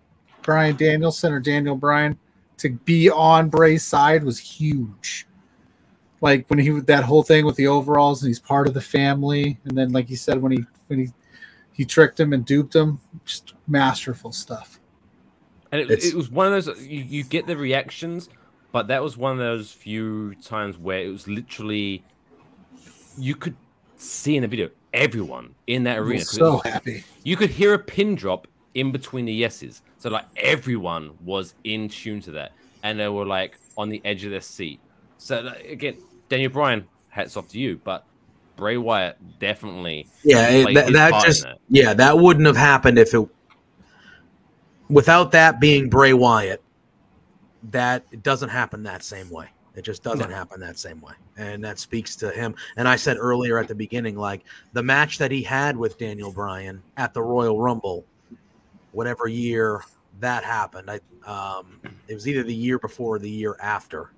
Brian Danielson or Daniel Bryan to be on Bray's side was huge. Like when he that whole thing with the overalls and he's part of the family, and then like you said when he when he he tricked him and duped him, just masterful stuff. And it, it was one of those you, you get the reactions, but that was one of those few times where it was literally you could see in the video everyone in that arena. so was- happy. You could hear a pin drop in between the yeses. So like everyone was in tune to that, and they were like on the edge of their seat. So like, again, Daniel Bryan, hats off to you, but Bray Wyatt definitely Yeah, it, that, that just that. yeah, that wouldn't have happened if it without that being Bray Wyatt. That it doesn't happen that same way. It just doesn't happen that same way, and that speaks to him. And I said earlier at the beginning, like the match that he had with Daniel Bryan at the Royal Rumble, whatever year that happened, I um, it was either the year before or the year after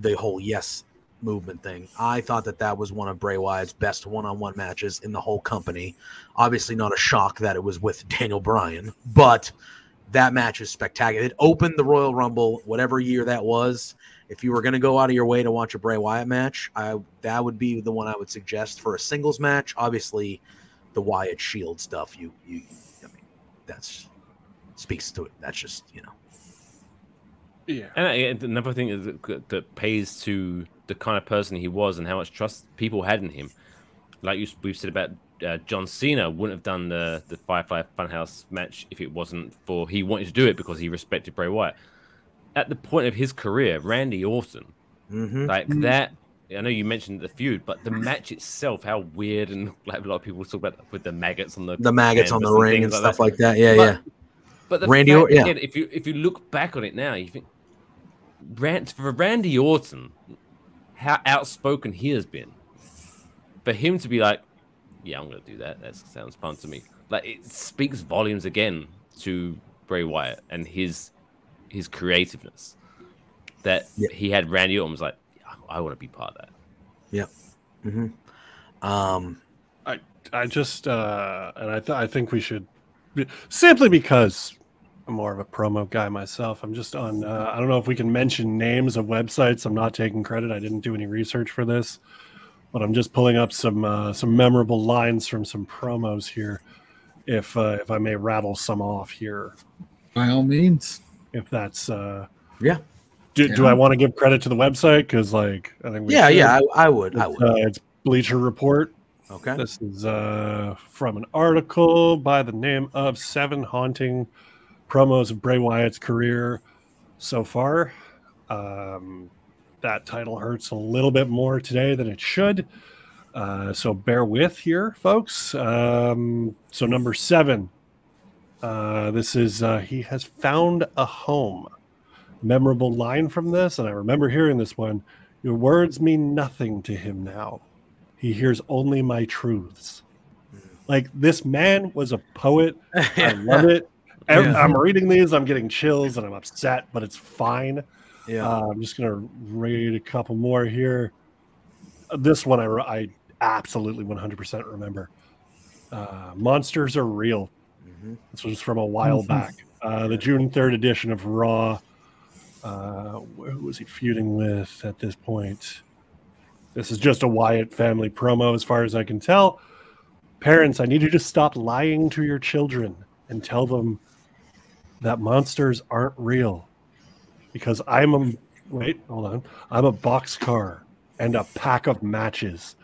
the whole yes movement thing. I thought that that was one of Bray Wyatt's best one-on-one matches in the whole company. Obviously, not a shock that it was with Daniel Bryan, but that match is spectacular. It opened the Royal Rumble, whatever year that was. If you were going to go out of your way to watch a Bray Wyatt match, I that would be the one I would suggest for a singles match. Obviously, the Wyatt Shield stuff, you you, I mean, that's speaks to it. That's just you know. Yeah. And I- another thing is that, that pays to the kind of person he was and how much trust people had in him. Like you, we've said about uh, John Cena, wouldn't have done the the Firefly Funhouse match if it wasn't for he wanted to do it because he respected Bray Wyatt. At the point of his career, Randy Orton, Mhm. like that. I know you mentioned the feud, but the match itself, how weird and like a lot of people talk about with the maggots on the The maggots on the canvas ring and stuff like that. that. Yeah, But- yeah. But the Randy Randy, Or- yeah. again, if you if you look back on it now, you think Rant for Randy Orton, how outspoken he has been. For him to be like, "Yeah, I'm gonna do that. That sounds fun to me." Like it speaks volumes again to Bray Wyatt and his his creativeness. That he had Randy Orton was like, "Yeah, "I want to be part of that." Yep. hmm Um, I I just uh, and I th- I think we should simply because I'm more of a promo guy myself. I'm just on. Uh, I don't know if we can mention names of websites. I'm not taking credit. I didn't do any research for this, but I'm just pulling up some uh, some memorable lines from some promos here. If uh, if I may rattle some off here, By all means. If that's uh, yeah. Do, do I want to give credit to the website? Because like I think we Yeah, should. yeah, I- I would, I It's, would. Uh, it's Bleacher Report. Okay. This is uh, from an article by the name of Seven Haunting Promos of Bray Wyatt's Career so far. Um, that title hurts a little bit more today than it should. Uh, so bear with here, folks. Um, so number seven, Uh, this is uh, he has found a home. Memorable line from this, and I remember hearing this one. Your words mean nothing to him now. He hears only my truths. Like this man was a poet. I love it. Yeah. I'm reading these. I'm getting chills, and I'm upset, but it's fine. Yeah. Uh, I'm just gonna read a couple more here. This one I, I absolutely 100% remember. Uh, Monsters are real. Mm-hmm. This was from a while Mhm. back. Uh, the June 3rd edition of Raw. Uh, who was he feuding with at this point? This is just a Wyatt family promo, as far as I can tell. Parents, I need you to stop lying to your children and tell them that monsters aren't real. Because I'm a wait, hold on. I'm a boxcar and a pack of matches.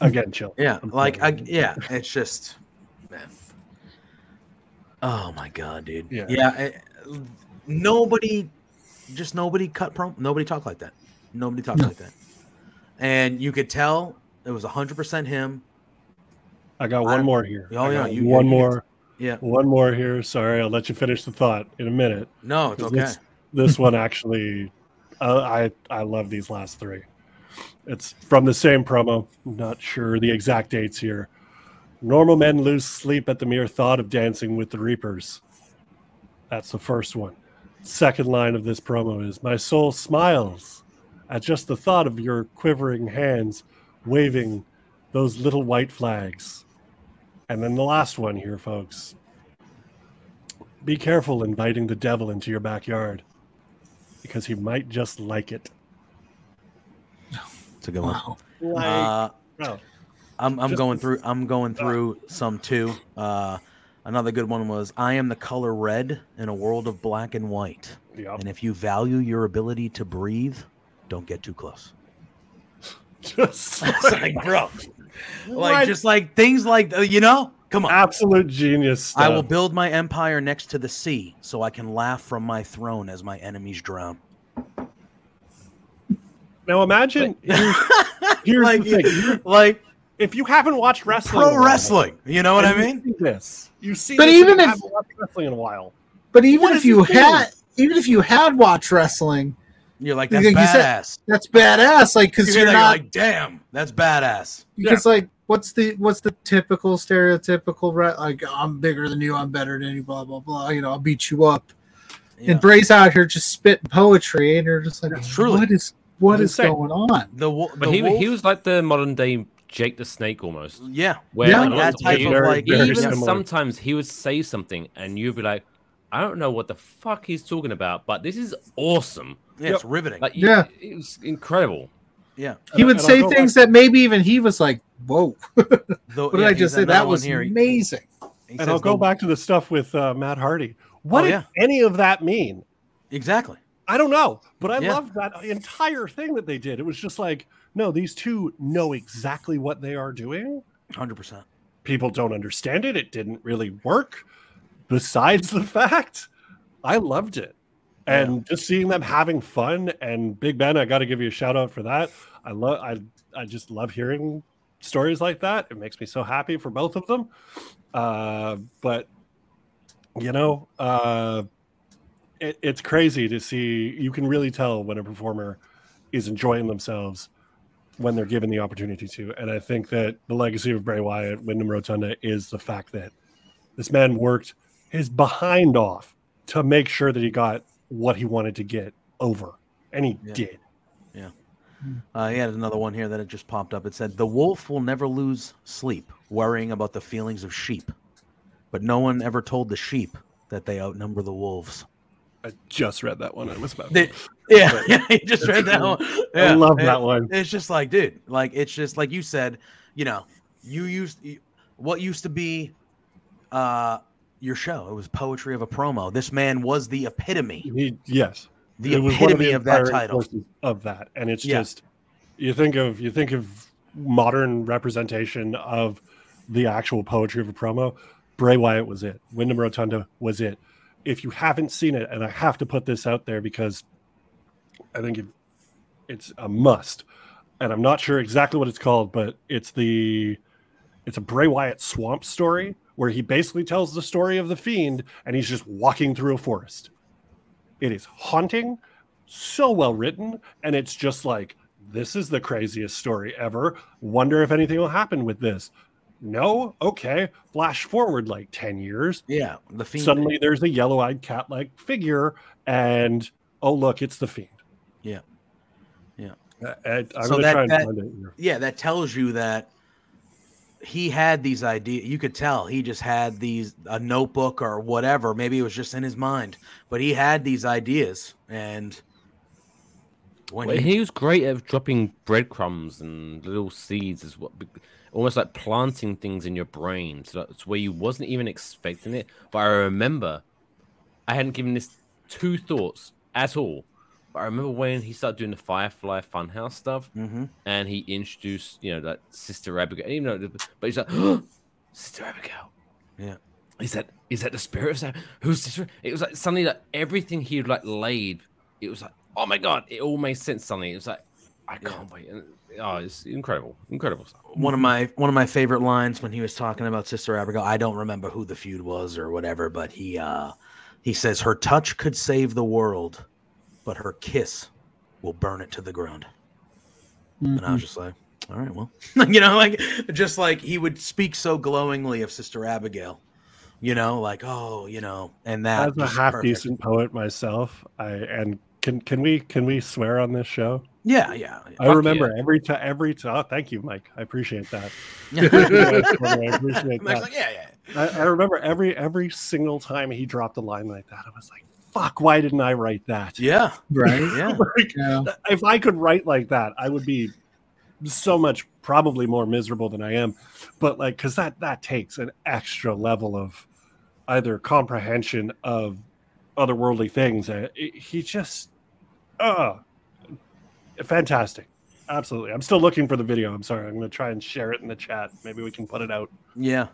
Again, chill. Yeah, I'm like I, yeah, it's just man. Oh my god, dude. Yeah. Yeah, eh, nobody, just nobody cut prom. Nobody talked like that. Nobody talked like that. And you could tell it was hundred percent him. I got one I'm- more here. Oh, yeah, you- one you- more. Yeah. One more here. Sorry, I'll let you finish the thought in a minute. No, it's 'Cause okay. This, this one actually, uh, I I love these last three. It's from the same promo. I'm Not sure the exact dates here. Normal men lose sleep at the mere thought of dancing with the Reapers. That's the first one. Second line of this promo is My soul smiles at just the thought of your quivering hands waving those little white flags. And then the last one here, folks. Be careful inviting the devil into your backyard because he might just like it. It's a good one. Like, Uh, bro, I'm I'm going through I'm going through some too. Uh, another good one was I am the color red in a world of black and white. Yep. And if you value your ability to breathe, don't get too close. just It's like, bro, like What? just like things like uh, you know, come on. absolute genius. I will build my empire next to the sea, so I can laugh from my throne as my enemies drown. Now imagine here's, here's Like, the thing. Like if you haven't watched wrestling, in a pro while, wrestling, you know what I and you mean? see this. You see, But this and even you if- haven't watched wrestling in a while, But even What if you this thing? had, even if you had watched wrestling, You're like Like that's you said, badass. that's badass. Like because You you're hear that, not like, damn, that's badass. because like what's the what's the typical stereotypical re- like I'm bigger than you, I'm better than you, blah blah blah. You know, I'll beat you up. Yeah. And Bray's out here just spitting poetry, and you're just like, truly. what is what It's is insane. going on? The, wo- But the he wolf- he was like the modern day Jake the Snake almost. yeah, Where Yeah. like, that type of like very even similar. sometimes he would say something and you'd be like, I don't know what the fuck he's talking about, but this is awesome. yeah, it's riveting. Like, Yeah. it was incredible. yeah, He would say go things that maybe even he was like, "Whoa!" The- what yeah, did I just say? That was here. Amazing. he and I'll go the- back to the stuff with uh, Matt Hardy. What Oh, did yeah. any of that mean? Exactly. I don't know, but I Yeah. loved that entire thing that they did. It was just like, no, these two know exactly what they are doing. Hundred percent. People don't understand it. It didn't really work. Besides the fact, I loved it. And just seeing them having fun and Big Ben, I got to give you a shout out for that. I love I I just love hearing stories like that. It makes me so happy for both of them. Uh, but you know, uh, it, it's crazy to see. You can really tell when a performer is enjoying themselves when they're given the opportunity to. And I think that the legacy of Bray Wyatt, Wyndham Rotunda, is the fact that this man worked his behind off to make sure that he got what he wanted to get over, and he Yeah. did. Uh, he had another one here that it just popped up. It said, "The wolf will never lose sleep, worrying about the feelings of sheep, but no one ever told the sheep that they outnumber the wolves." I just read that one. I was about. They- yeah, yeah, you just read that one. I Yeah, love it- that one. It's just like, dude, like it's just like you said, you know, you used you- what used to be uh your show. It was poetry of a promo. This man was the epitome, He, yes, the It was one epitome the of that title. of that, and it's Yeah. just you think of you think of modern representation of the actual poetry of a promo. Bray Wyatt was it. Wyndham Rotunda was it. If you haven't seen it, and I have to put this out there because I think it, it's a must, and I'm not sure exactly what it's called, but it's the it's a Bray Wyatt swamp story where he basically tells the story of the fiend and he's just walking through a forest. It is haunting, so well written, and it's just like this is the craziest story ever. Wonder if anything will happen with this. No, okay. Flash forward like 10 years. Yeah, the fiend. Suddenly there's a yellow-eyed cat-like figure, and oh look, it's the fiend. Yeah. Yeah. I, am So that- try and that- find it. here. yeah, that tells you that he had these ideas. You could tell he just had these a notebook or whatever. Maybe it was just in his mind, but he had these ideas. And when Well, he was great at dropping breadcrumbs and little seeds as well, almost like planting things in your brain. So that's where you wasn't even expecting it. But I remember I hadn't given this two thoughts at all. But I remember when he started doing the Firefly Funhouse stuff, Mhm. and he introduced, you know, that Sister Abigail. Even though, but he's like, Sister Abigail. Yeah. Is that is that the spirit of Sam? Who's Sister? It was like suddenly like everything he'd like laid. It was like, oh my god, it all made sense suddenly. It was like, I can't wait. Oh, it's incredible, incredible stuff. one of my one of my favorite lines when he was talking about Sister Abigail. I don't remember who the feud was or whatever, but he uh he says her touch could save the world, but her kiss will burn it to the ground. And I was just like, all right, well, you know, like just like he would speak so glowingly of Sister Abigail, you know, like oh, you know, and that As a half perfect. decent poet myself, I and can can we can we swear on this show? Yeah, yeah. I Fuck remember yeah. every time every time. Oh, thank you, Mike. I appreciate that. I appreciate Mike's that. like, yeah, yeah. I, I remember every every single time he dropped a line like that, I was like, "Fuck! Why didn't I write that?" Yeah, Right. yeah. Like, Yeah. If I could write like that, I would be so much probably more miserable than I am. But like, because that that takes an extra level of either comprehension of otherworldly things. He just, uh, fantastic. Absolutely. I'm still looking for the video. I'm sorry. I'm going to try and share it in the chat. Maybe we can put it out. Yeah.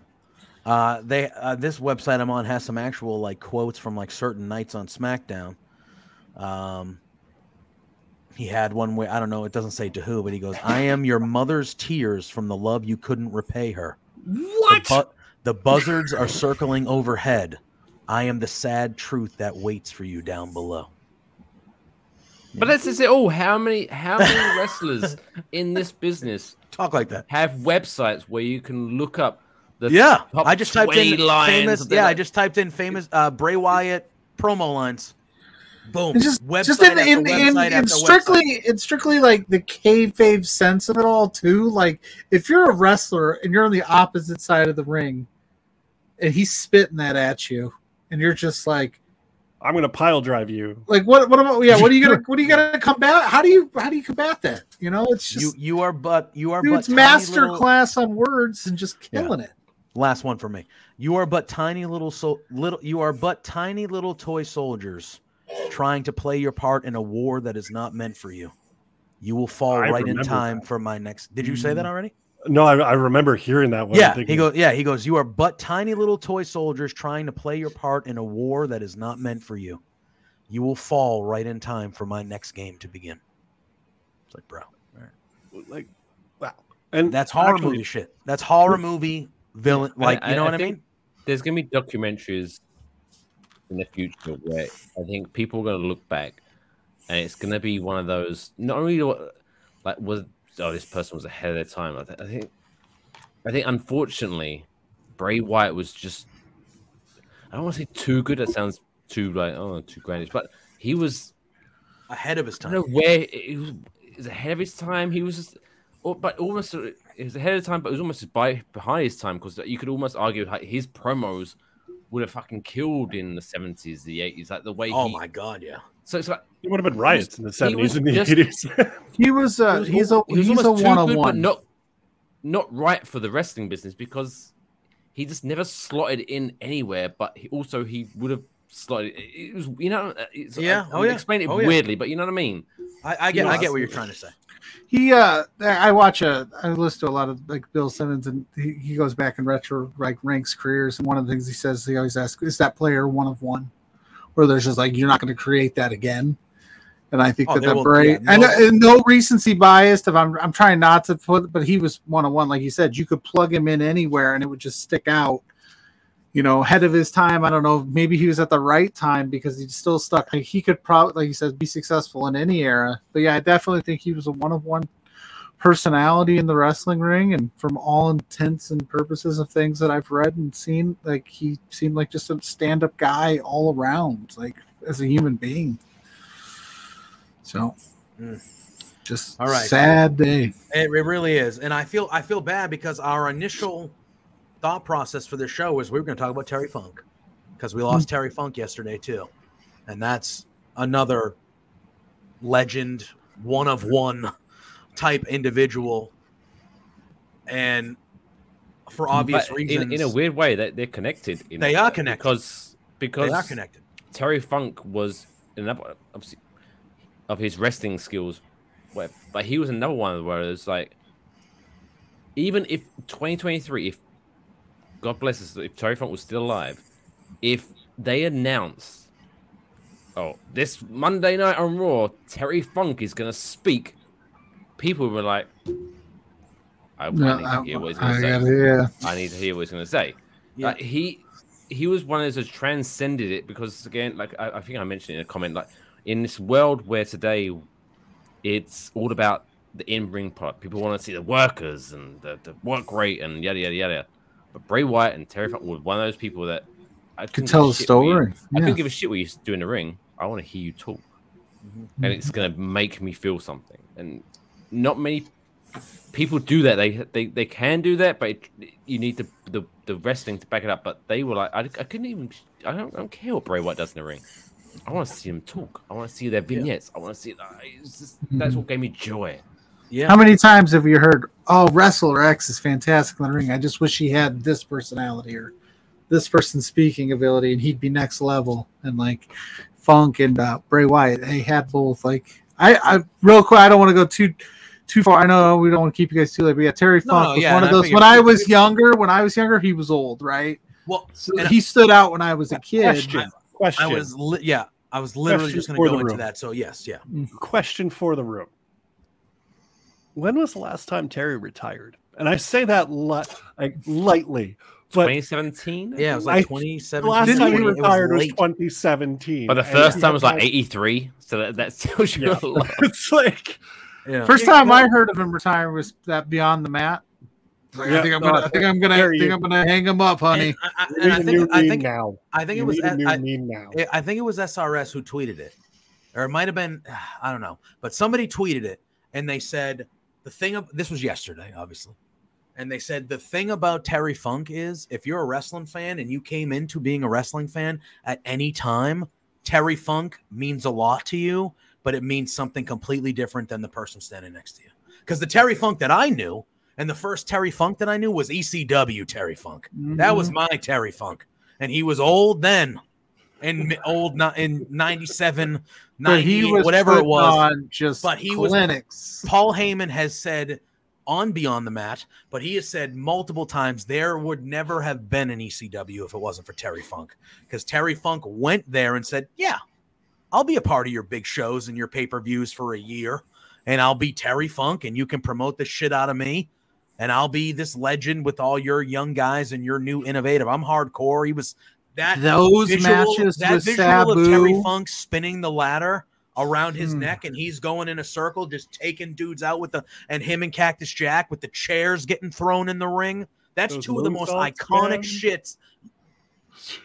Uh, they uh, this website I'm on has some actual like quotes from like certain nights on SmackDown. Um, he had one where I don't know. It doesn't say to who, but he goes, "I am your mother's tears from the love you couldn't repay her." What? The, bu- the buzzards are circling overhead. I am the sad truth that waits for you down below. But that's just it all. How many how many wrestlers in this business talk like that? Have websites where you can look up the yeah, top I just typed in famous. of the- Yeah, I just typed in famous uh, Bray Wyatt promo lines. Boom. It's just, website just in, after in, in, website in after strictly website. it's strictly like the kayfabe sense of it all too. Like if you're a wrestler and you're on the opposite side of the ring, and he's spitting that at you, and you're just like, I'm going to pile drive you. like what? What about? Yeah, what are you gonna? What are you gonna combat? How do you? How do you combat that? You know, it's You just you are but you are dude, but it's tiny master little- class on words and just killing it. Last one for me. You are but tiny little so little. You are but tiny little toy soldiers trying to play your part in a war that is not meant for you. You will fall I right in remember time for my next. Did you say that mm. already? No, I, I remember hearing that one. yeah, thinking, he goes. Yeah, he goes. You are but tiny little toy soldiers trying to play your part in a war that is not meant for you. You will fall right in time for my next game to begin. It's like, bro, like, wow. And that's horror actually- movie shit. That's horror movie villain. Like, you know what I, think mean? There's gonna be documentaries in the future where I think people are gonna look back, and it's gonna be one of those. Not only what- like was oh this person was ahead of their time. I, th- I think, I think unfortunately, Bray Wyatt was just. I don't want to say too good. That sounds too like oh too grandish, but he was ahead of his I time. don't know where he was, he was ahead of his time. He was just, oh, but almost he was ahead of time, but it was almost by behind his time because you could almost argue like his promos would have fucking killed in the seventies, the eighties, like the way. Oh he, my god, yeah. So it's like It would have been riots in the 70s and the 80s. He was uh, he was he's a al- he was he's a almost one on one. not not right for the wrestling business because he just never slotted in anywhere. But he also he would have slotted. It it was you know it's, Yeah, I, oh yeah, explain it oh yeah. weirdly, but you know what I mean. I, I get. I get what you're trying to say. He uh I watch a I listen to a lot of like Bill Simmons and he, he goes back and retro like ranks careers and one of the things he says he always asks is that player one of one where there's just like you're not going to create that again and I think Oh, that that will- Bray yeah, and, no- and no recency biased if I'm I'm trying not to put but he was one on one like you said you could plug him in anywhere and it would just stick out you know, ahead of his time. I don't know. Maybe he was at the right time because he's still stuck. Like, he could probably, like you said, be successful in any era. But yeah, I definitely think he was a one of one personality in the wrestling ring. And from all intents and purposes of things that I've read and seen, like he seemed like just a stand up guy all around, like as a human being. So, Mm. just All right. sad day. It, it really is, and I feel I feel bad because our initial thought process for this show was we were going to talk about Terry Funk because we lost Terry Funk yesterday too, and that's another legend, one of one type individual, and for obvious But reasons, in, in a weird way, that they're connected. in They a- are connected. because because they are connected. Terry Funk was another obviously, of his wrestling skills, where, but he was another one where it's like, even if 2023, if God bless us, if Terry Funk was still alive, if they announced, oh, this Monday night on Raw, Terry Funk is gonna speak, people were like, I, I No, need to I- hear what he's I gonna say. gotta hear. I need to hear what he's gonna say. Yeah. Like, he he was one of those that transcended it because again, like I, I think I mentioned in a comment, like in this world where today it's all about the in-ring part. People want to see the workers and the, the work rate and yada yada yada. But Bray Wyatt and Terry Funk were one of those people that I Could tell a the you- story, I yeah. couldn't give a shit what you do in the ring. I want to hear you talk, Mm-hmm. and it's gonna make me feel something. And not many people do that. They they, they can do that, but it, you need the, the the wrestling to back it up. But they were like, I, I couldn't even. I don't, I don't care what Bray Wyatt does in the ring. I want to see him talk. I want to see their vignettes. I want to see. It's just, that's what gave me joy. Yeah. How many times have you heard, "Oh, wrestler X is fantastic in the ring. I just wish he had this personality or this person's speaking ability, and he'd be next level." And like Funk and uh, Bray Wyatt, they had both. Like, I, I real quick, I don't want to go too too far. I know we don't want to keep you guys too late, but yeah, Terry No, Funk no, was yeah, one of those. figured- When I was younger, when I was younger, he was old, right? Well, So and he stood out when I was a kid. Question. Question. I was li- yeah, I was literally Question just going to go into room. that. So yes, yeah. Mm, question for the room. When was the last time Terry retired? And I say that li- like lightly, but 2017. Yeah, it was I- like the 2017. last time he It was retired was, 2017. But the first time was like 83, so that, that tells you Yeah. a lot. it's like Yeah. First time I heard of him retiring was that Beyond the Mat. Like, Yeah, I think I'm gonna, I think I'm gonna, there think I'm gonna hang him up, honey. And I, I- and I think I think now. I think You it was need I, now. I think it was SRS eh, who tweeted it, or it might have been I don't know, but somebody tweeted it and they said the thing of this was yesterday, obviously, and they said the thing about Terry Funk is if you're a wrestling fan and you came into being a wrestling fan at any time, Terry Funk means a lot to you, but it means something completely different than the person standing next to you. Because the Terry Funk that I knew and the first Terry Funk that I knew was ECW Terry Funk. That was mm-hmm. my Terry Funk. And he was old then. And old in 97, But he 98, was whatever it was. just but he clinics. was Paul Heyman has said on Beyond the Mat, but he has said multiple times there would never have been an ECW if it wasn't for Terry Funk. Because Terry Funk went there and said, Yeah, I'll be a part of your big shows and your pay-per-views for a year. And I'll be Terry Funk, and you can promote the shit out of me. And I'll be this legend with all your young guys and your new innovative. I'm hardcore. He was that Those visual, matches that with visual of Terry Funk spinning the ladder around his Hmm. neck and he's going in a circle, just taking dudes out with the and him and Cactus Jack with the chairs getting thrown in the ring. That's Those two of the most moonsaults, iconic man. shits.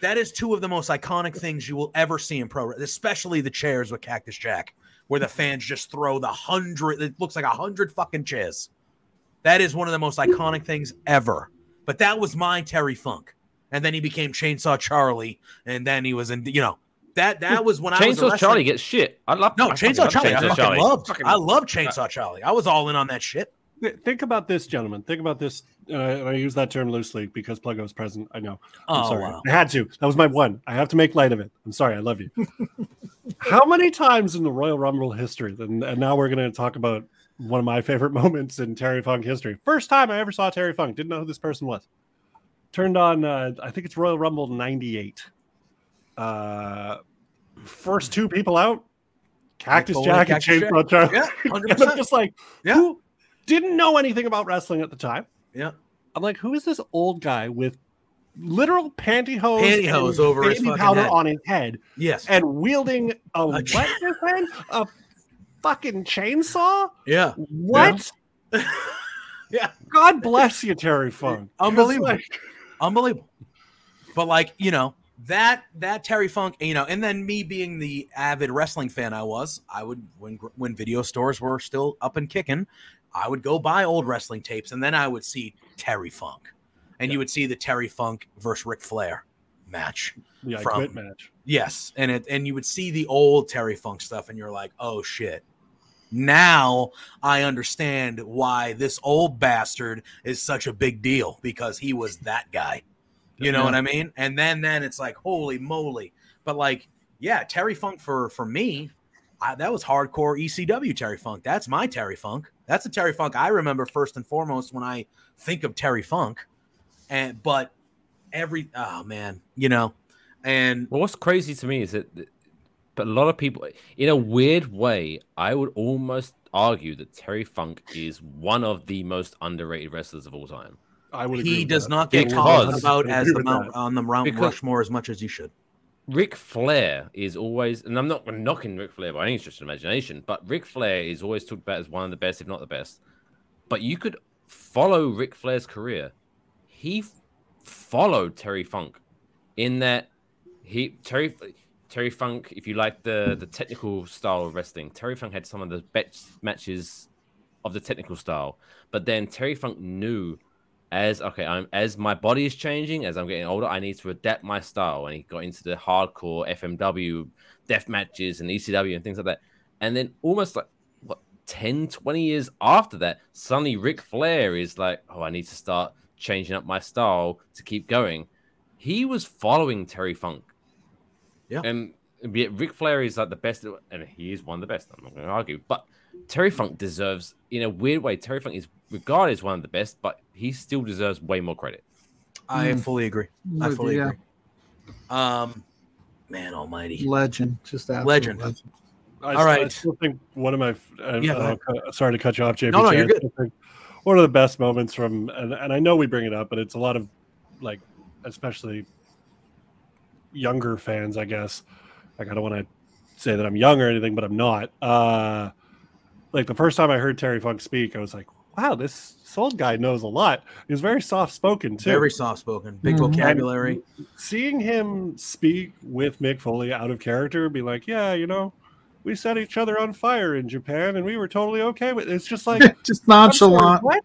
That is two of the most iconic things you will ever see in pro, especially the chairs with Cactus Jack, where the fans just throw the hundred. It looks like a hundred fucking chairs. That is one of the most iconic things ever. But that was my Terry Funk, and then he became Chainsaw Charlie, and then he was in. You know that that was when I was Chainsaw Charlie gets shit. I love No, I Chainsaw love Charlie. I fucking Charlie. loved. Fucking- I love Chainsaw Charlie. I was all in on that shit. Think about this, gentlemen. Think about this. Uh, I use that term loosely because Pluggo was present. I know. I'm Oh, sorry. wow. I had to. That was my one. I have to make light of it. I'm sorry. I love you. How many times in the Royal Rumble history, and, and now we're going to talk about one of my favorite moments in Terry Funk history. First time I ever saw Terry Funk. Didn't know who this person was. Turned on, uh, I think it's Royal Rumble 98. Uh, first two people out Cactus Jack and Jack. Charlie. Yeah, And 100%. I'm just like, Yeah. who didn't know anything about wrestling at the time? Yeah. I'm like, who is this old guy with literal pantyhose, Pantyhose and over his baby fucking powder head. on his head. Yes. and wielding a, what? A fucking chainsaw. Yeah. What? Yeah. God bless you, Terry Funk. Unbelievable. like, Unbelievable. But like, you know, that that Terry Funk, you know, and then me being the avid wrestling fan I was, I would when when video stores were still up and kicking, I would go buy old wrestling tapes and then I would see Terry Funk. And you would see the Terry Funk versus Ric Flair match. the I from- quit match. Yes, and it and you would see the old Terry Funk stuff, and you're like, oh shit. Now I understand why this old bastard is such a big deal because he was that guy. You know Yeah. what I mean? And then then it's like, holy moly. But like, yeah, Terry Funk for for me, I, that was hardcore ECW Terry Funk. That's my Terry Funk. That's the Terry Funk I remember first and foremost when I think of Terry Funk. And but every oh man, you know, and Well, what's crazy to me is that, but a lot of people, in a weird way, I would almost argue that Terry Funk is one of the most underrated wrestlers of all time. I would. agree he does that. not get Because- talked about as the Mount, that. on the Mount Because- Rushmore as much as you should. Ric Flair is always, and I'm not knocking Ric Flair by any stretch of imagination, but Ric Flair is always talked about as one of the best, if not the best. But you could follow Ric Flair's career. He f- followed Terry Funk in that he Terry Terry Funk, if you like the the technical style of wrestling, Terry Funk had some of the best matches of the technical style. But then Terry Funk knew as okay, I'm as my body is changing, as I'm getting older, I need to adapt my style. And he got into the hardcore FMW death matches and ECW and things like that. And then almost like what 10, 20 years after that, suddenly Ric Flair is like, Oh, I need to start changing up my style to keep going. He was following Terry Funk. Yeah. And yet Ric Flair is like the best, and he is one of the best. I'm not going to argue, but Terry Funk deserves, in a weird way, Terry Funk is regarded as one of the best, but he still deserves way more credit. I Mm. fully agree. I fully yeah. agree. Um, man Almighty, Legend, just absolute Legend. legend. I, All st- I still think one of my. f- Uh, Yeah, go uh, sorry to cut you off, JP. No, no, you're good. One of the best moments from, and, and I know we bring it up, but it's a lot of, like, especially younger fans, I guess. Like, I don't want to say that I'm young or anything, but I'm not. Uh, like the first time I heard Terry Funk speak, I was like, "Wow, this old guy knows a lot." He was very soft spoken too. very soft spoken, big Mhm. vocabulary. seeing him speak with Mick Foley out of character, be like, yeah, you know, we set each other on fire in Japan and we were totally okay with it. It's just like just I'm sorry, nonchalant. what?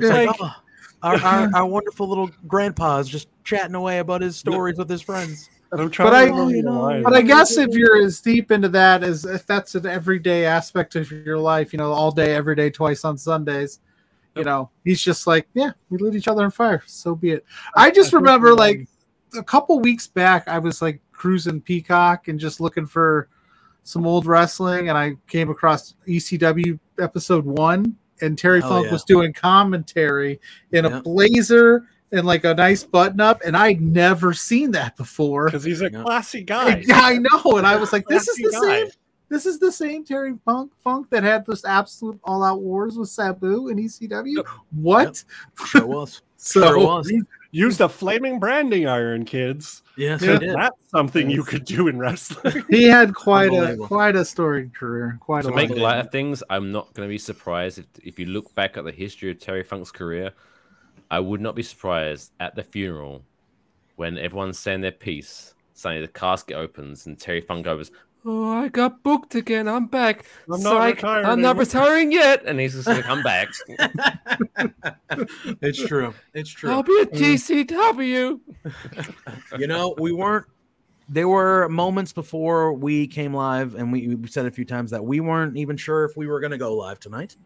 It's Yeah. like, Like- oh, our, our, our wonderful little grandpa's just chatting away about his stories with his friends. And I'm trying But to I- you know. But I guess if you're as deep into that as if that's an everyday aspect of your life, you know, all day, every day, twice on Sundays, you know, he's just like, yeah, we lit each other on fire. So be it. I just remember like a couple weeks back, I was like cruising Peacock and just looking for some old wrestling, and I came across ECW episode one, and Terry Hell Funk yeah. was doing commentary in a blazer and like a nice button up, and I'd never seen that before. because he's a classy guy. Yeah, I know, and I was like, "This is the guy. same. This is the same Terry Funk Funk that had this absolute all-out wars with Sabu and ECW. What? Sure was. So Sure was. Used a flaming branding iron, kids. Yes, Yeah. That's something you could do in wrestling. he had quite a quite a storied career. Quite To a make lot. light of things, I'm not going to be surprised if, if you look back at the history of Terry Funk's career. I would not be surprised at the funeral when everyone's saying their piece. Suddenly the casket opens and Terry Funk goes, "Oh, I got booked again. I'm back. I'm not Psych, retired I'm not retiring yet." And he's just like, to come back. it's true. It's true. I'll be at GCW. you know, we weren't. There were moments before we came live, and we, we said a few times that we weren't even sure if we were going to go live tonight.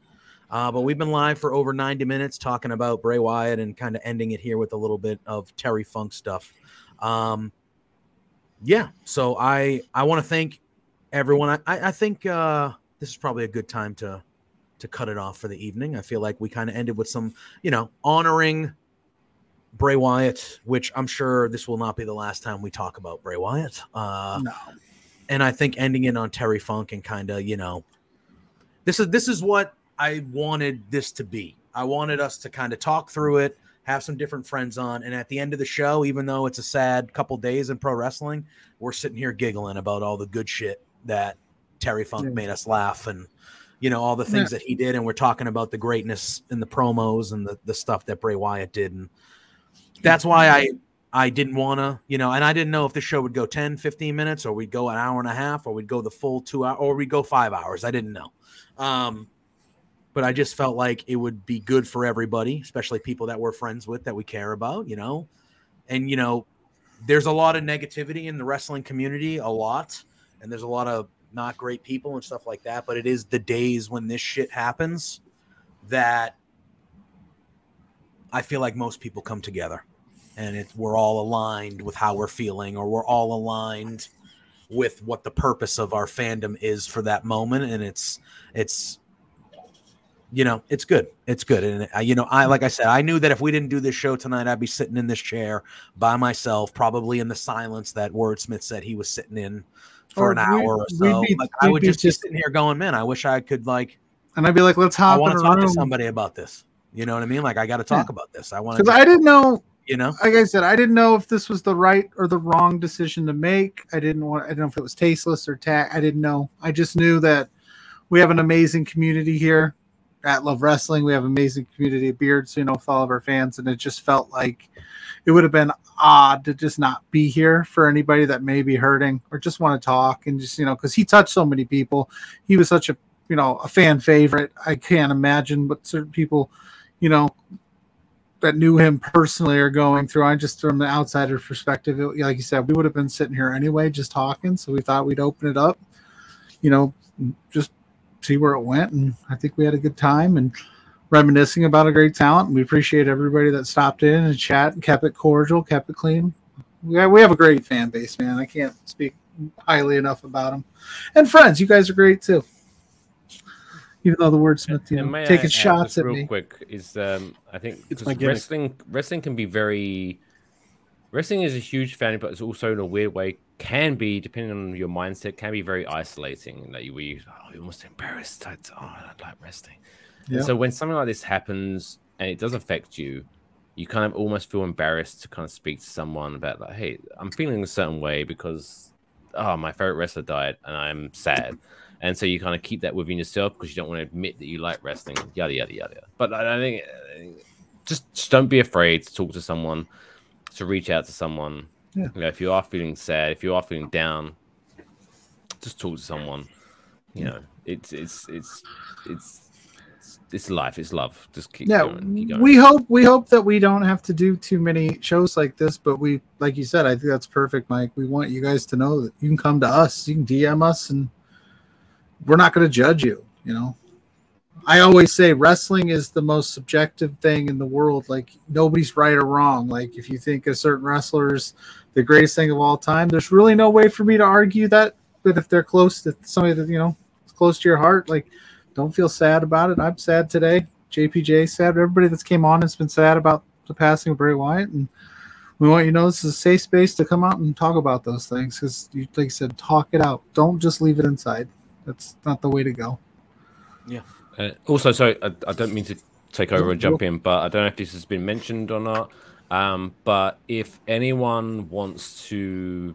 Uh, but we've been live for over 90 minutes talking about Bray Wyatt and kind of ending it here with a little bit of Terry Funk stuff. Um, yeah, so I I want to thank everyone. I, I, I think uh, this is probably a good time to to cut it off for the evening. I feel like we kind of ended with some, you know, honoring Bray Wyatt, which I'm sure this will not be the last time we talk about Bray Wyatt. Uh, No. and I think ending it on Terry Funk and kind of, you know, this is this is what I wanted this to be. I wanted us to kind of talk through it, have some different friends on, and at the end of the show, even though it's a sad couple days in pro wrestling, we're sitting here giggling about all the good shit that Terry Funk Yeah. made us laugh and you know all the things Yeah. that he did, and we're talking about the greatness in the promos and the the stuff that Bray Wyatt did, and that's why I I didn't want to, you know, and I didn't know if the show would go 10, 15 minutes or we'd go an hour and a half or we'd go the full two hour or we'd go five hours. I didn't know. Um, but I just felt like it would be good for everybody, especially people that we're friends with that we care about, you know. And you know, there's a lot of negativity in the wrestling community, a lot, and there's a lot of not great people and stuff like that. But it is the days when this shit happens that I feel like most people come together, and it's we're all aligned with how we're feeling, or we're all aligned with what the purpose of our fandom is for that moment, and it's it's you know it's good it's good and uh, you know i like i said i knew that if we didn't do this show tonight i'd be sitting in this chair by myself probably in the silence that wordsmith said he was sitting in for Or an hour or so. be- like i be just, just- be sitting here going man i wish i could like And I'd be like, let's hop i want to talk to somebody about this. You know what i mean? Like i got to talk about this. I want Because I didn't know, you know? like I said, I didn't know if this was the right or the wrong decision to make. I didn't want, I didn't know if it was tasteless or tack. I didn't know. I just knew that we have an amazing community here at Love Wrestling. We have amazing community of Beards, you know, with all of our fans. And it just felt like it would have been odd to just not be here for anybody that may be hurting or just want to talk and just, you know, because he touched so many people. He was such a, you know, a fan favorite. I can't imagine what certain people, you know, that knew him personally are going through. I just from the outsider perspective, it- like you said, we would have been sitting here anyway, just talking. So we thought we'd open it up, you know, just see where it went. And I think we had a good time and reminiscing about a great talent. And we appreciate everybody that stopped in and chat and kept it cordial, kept it clean. We have, we have a great fan base, man. I can't speak highly enough about them. And friends, you guys are great too. Even though the wordsmith, you And know, may I taking shots just at real me. quick is um, I think It's 'cause my gimmick. wrestling wrestling can be very wrestling is a huge fan, but it's also in a weird way can be depending on your mindset can be very isolating. Like you, we oh, you're almost embarrassed. I, oh, I don't like wrestling. And Yeah. so when something like this happens and it does affect you, you kind of almost feel embarrassed to kind of speak to someone about like, hey, I'm feeling a certain way because oh my favorite wrestler died and I'm sad. And so you kind of keep that within yourself because you don't want to admit that you like wrestling, yada yada yada. But I, I think uh, just, just don't be afraid to talk to someone, to reach out to someone. Yeah. You know, if you are feeling sad, if you are feeling down, just talk to someone. You know, it's it's it's it's it's, it's life, it's love. Just keep yeah going, keep going. we hope we hope that we don't have to do too many shows like this but we like you said i think that's perfect mike we want you guys to know that you can come to us you can dm us and we're not going to judge you you know i always say wrestling is the most subjective thing in the world like nobody's right or wrong like if you think a certain wrestler is the greatest thing of all time there's really no way for me to argue that but if they're close to somebody that you know is close to your heart like don't feel sad about it. I'm sad today. JPJ sad. Everybody that's came on has been sad about the passing of Bray Wyatt, and we want you to know this is a safe space to come out and talk about those things because, you like I said, talk it out. Don't just leave it inside. That's not the way to go. Yeah. Uh, also, sorry, I, I don't mean to take over and jump in, but I don't know if this has been mentioned or not. Um, but if anyone wants to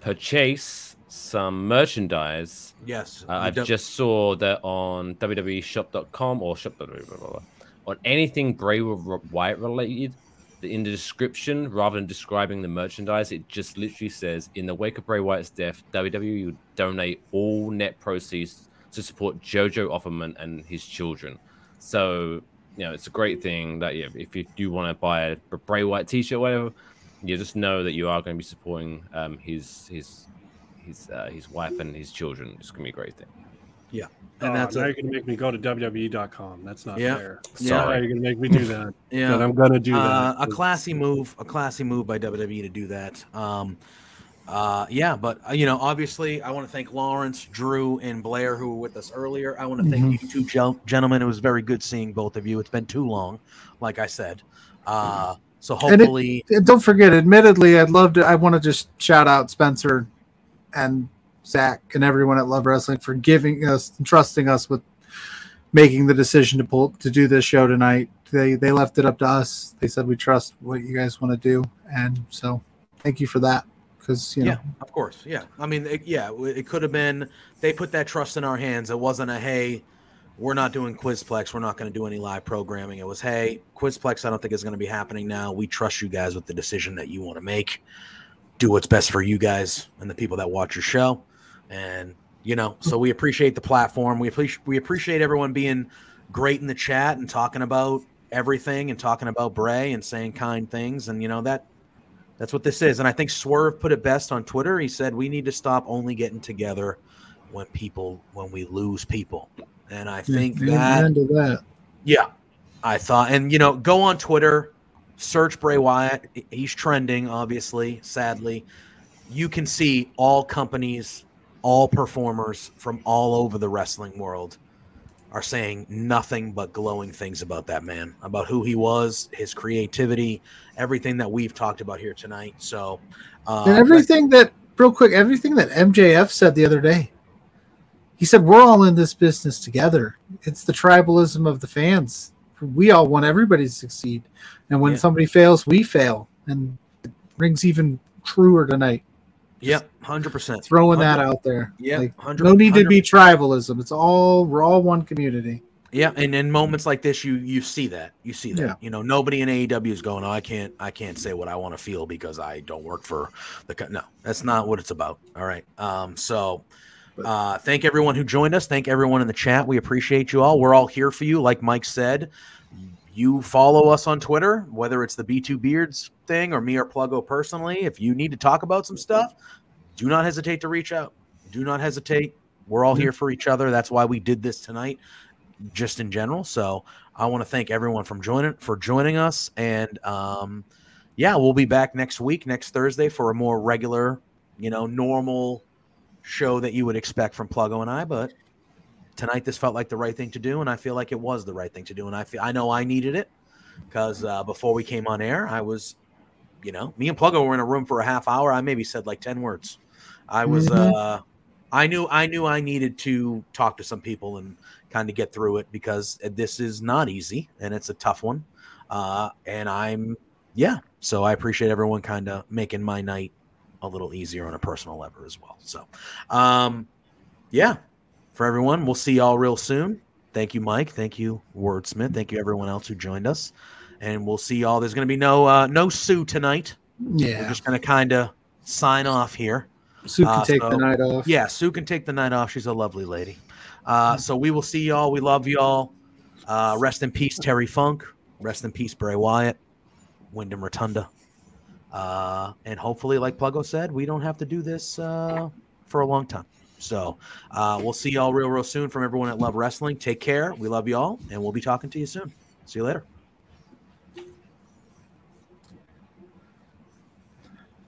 purchase some merchandise, Yes, uh, we I don't- just saw that on www.shop.com or shop blah, blah, blah, on anything Bray Wyatt related. In the description, rather than describing the merchandise, it just literally says, "In the wake of Bray Wyatt's death, WWE will donate all net proceeds to support Jojo Offerman and his children." So, you know, it's a great thing that yeah, if you do want to buy a Bray Wyatt T-shirt, or whatever, you just know that you are going to be supporting um, his his his uh, his wife and his children. It's gonna be a great thing. Yeah, And and that's now a, you're going to make me go to WWE.com. That's not Yeah. fair. Yeah. Now you're going to make me do that. yeah, But I'm going to do Uh, that. a classy move, a classy move by WWE to do that. Um, uh, yeah, but uh, you know, obviously, I want to thank Laurence, Drew, and Blair who were with us earlier. I want to thank Mhm. you two gen- gentlemen. It was very good seeing both of you. It's been too long, like I said. Uh, so And it- hopefully, And don't forget, admittedly, I'd love to. I want to just shout out Spencer and Zach and everyone at Love Wrestling for giving us and trusting us with making the decision to pull to do this show tonight. they they left it up to us. They said we trust what you guys want to do, and so thank you for that. Because you know, Yeah, of course. Yeah. I mean, it, yeah, it it could have been they put that trust in our hands. It wasn't a hey, we're not doing Quizplex. We're not going to do any live programming. It was hey, Quizplex. I don't think is going to be happening now. We trust you guys with the decision that you want to make. Do what's best for you guys and the people that watch your show, and you know. So we appreciate the platform. We appreciate we appreciate everyone being great in the chat and talking about everything and talking about Bray and saying kind things. And you know that that's what this is. And I think Swerve put it best on Twitter. He said we need to stop only getting together when people when we lose people. And I think Yeah, that to that. yeah, I thought, and you know, go on Twitter, search Bray Wyatt. He's trending, obviously. Sadly, you can see all companies, all performers from all over the wrestling world are saying nothing but glowing things about that man, about who he was, his creativity, everything that we've talked about here tonight. So, uh, and everything that real quick, everything that MJF said the other day. He said we're all in this business together. It's the tribalism of the fans. We all want everybody to succeed, and when Yeah. somebody fails, we fail. And it rings even truer tonight. Yep, hundred percent. Throwing that out there. Yeah, Like, 100 no need to be tribalism. It's all we're all one community. Yeah, and in moments like this, you you see that you see that. Yeah. You know, nobody in AEW is going. Oh, I can't I can't say what I want to feel because I don't work for the. co-" No, that's not what it's about. All right. Um. So, uh, thank everyone who joined us. Thank everyone in the chat. We appreciate you all. We're all here for you. Like Mike said, you follow us on Twitter, whether it's the B2 Beards thing or me or Pluggo personally. If you need to talk about some stuff, do not hesitate to reach out. Do not hesitate. We're all here for each other. That's why we did this tonight, just in general. So I want to thank everyone from joining for joining us. And um, yeah, we'll be back next week, next Thursday, for a more regular, you know, normal show that you would expect from Pluggo and I. But tonight this felt like the right thing to do, and I feel like it was the right thing to do. And I feel I know I needed it because uh, before we came on air, I was, you know, me and Pluggo were in a room for a half hour. I maybe said like ten words. I was, Mhm. uh, I knew, I knew I needed to talk to some people and kind of get through it because this is not easy and it's a tough one. Uh, and I'm, yeah. So I appreciate everyone kind of making my night a little easier on a personal level as well. So, um, yeah, for everyone, we'll see y'all real soon. Thank you, Mike. Thank you, Wordsmith. Thank you, everyone else who joined us. And we'll see y'all. There's going to be no uh, no Sue tonight. Yeah, we're just going to kind of sign off here. Sue can Uh, take the night off. Yeah, Sue can take the night off. She's a lovely lady. Uh, so we will see y'all. We love y'all. Uh, rest in peace, Terry Funk. Rest in peace, Bray Wyatt. Wyndham Rotunda. Uh, and hopefully, like Pluggo said, we don't have to do this uh, for a long time. So uh, we'll see y'all real, real soon from everyone at Love Wrestling. Take care. We love y'all, and we'll be talking to you soon. See you later.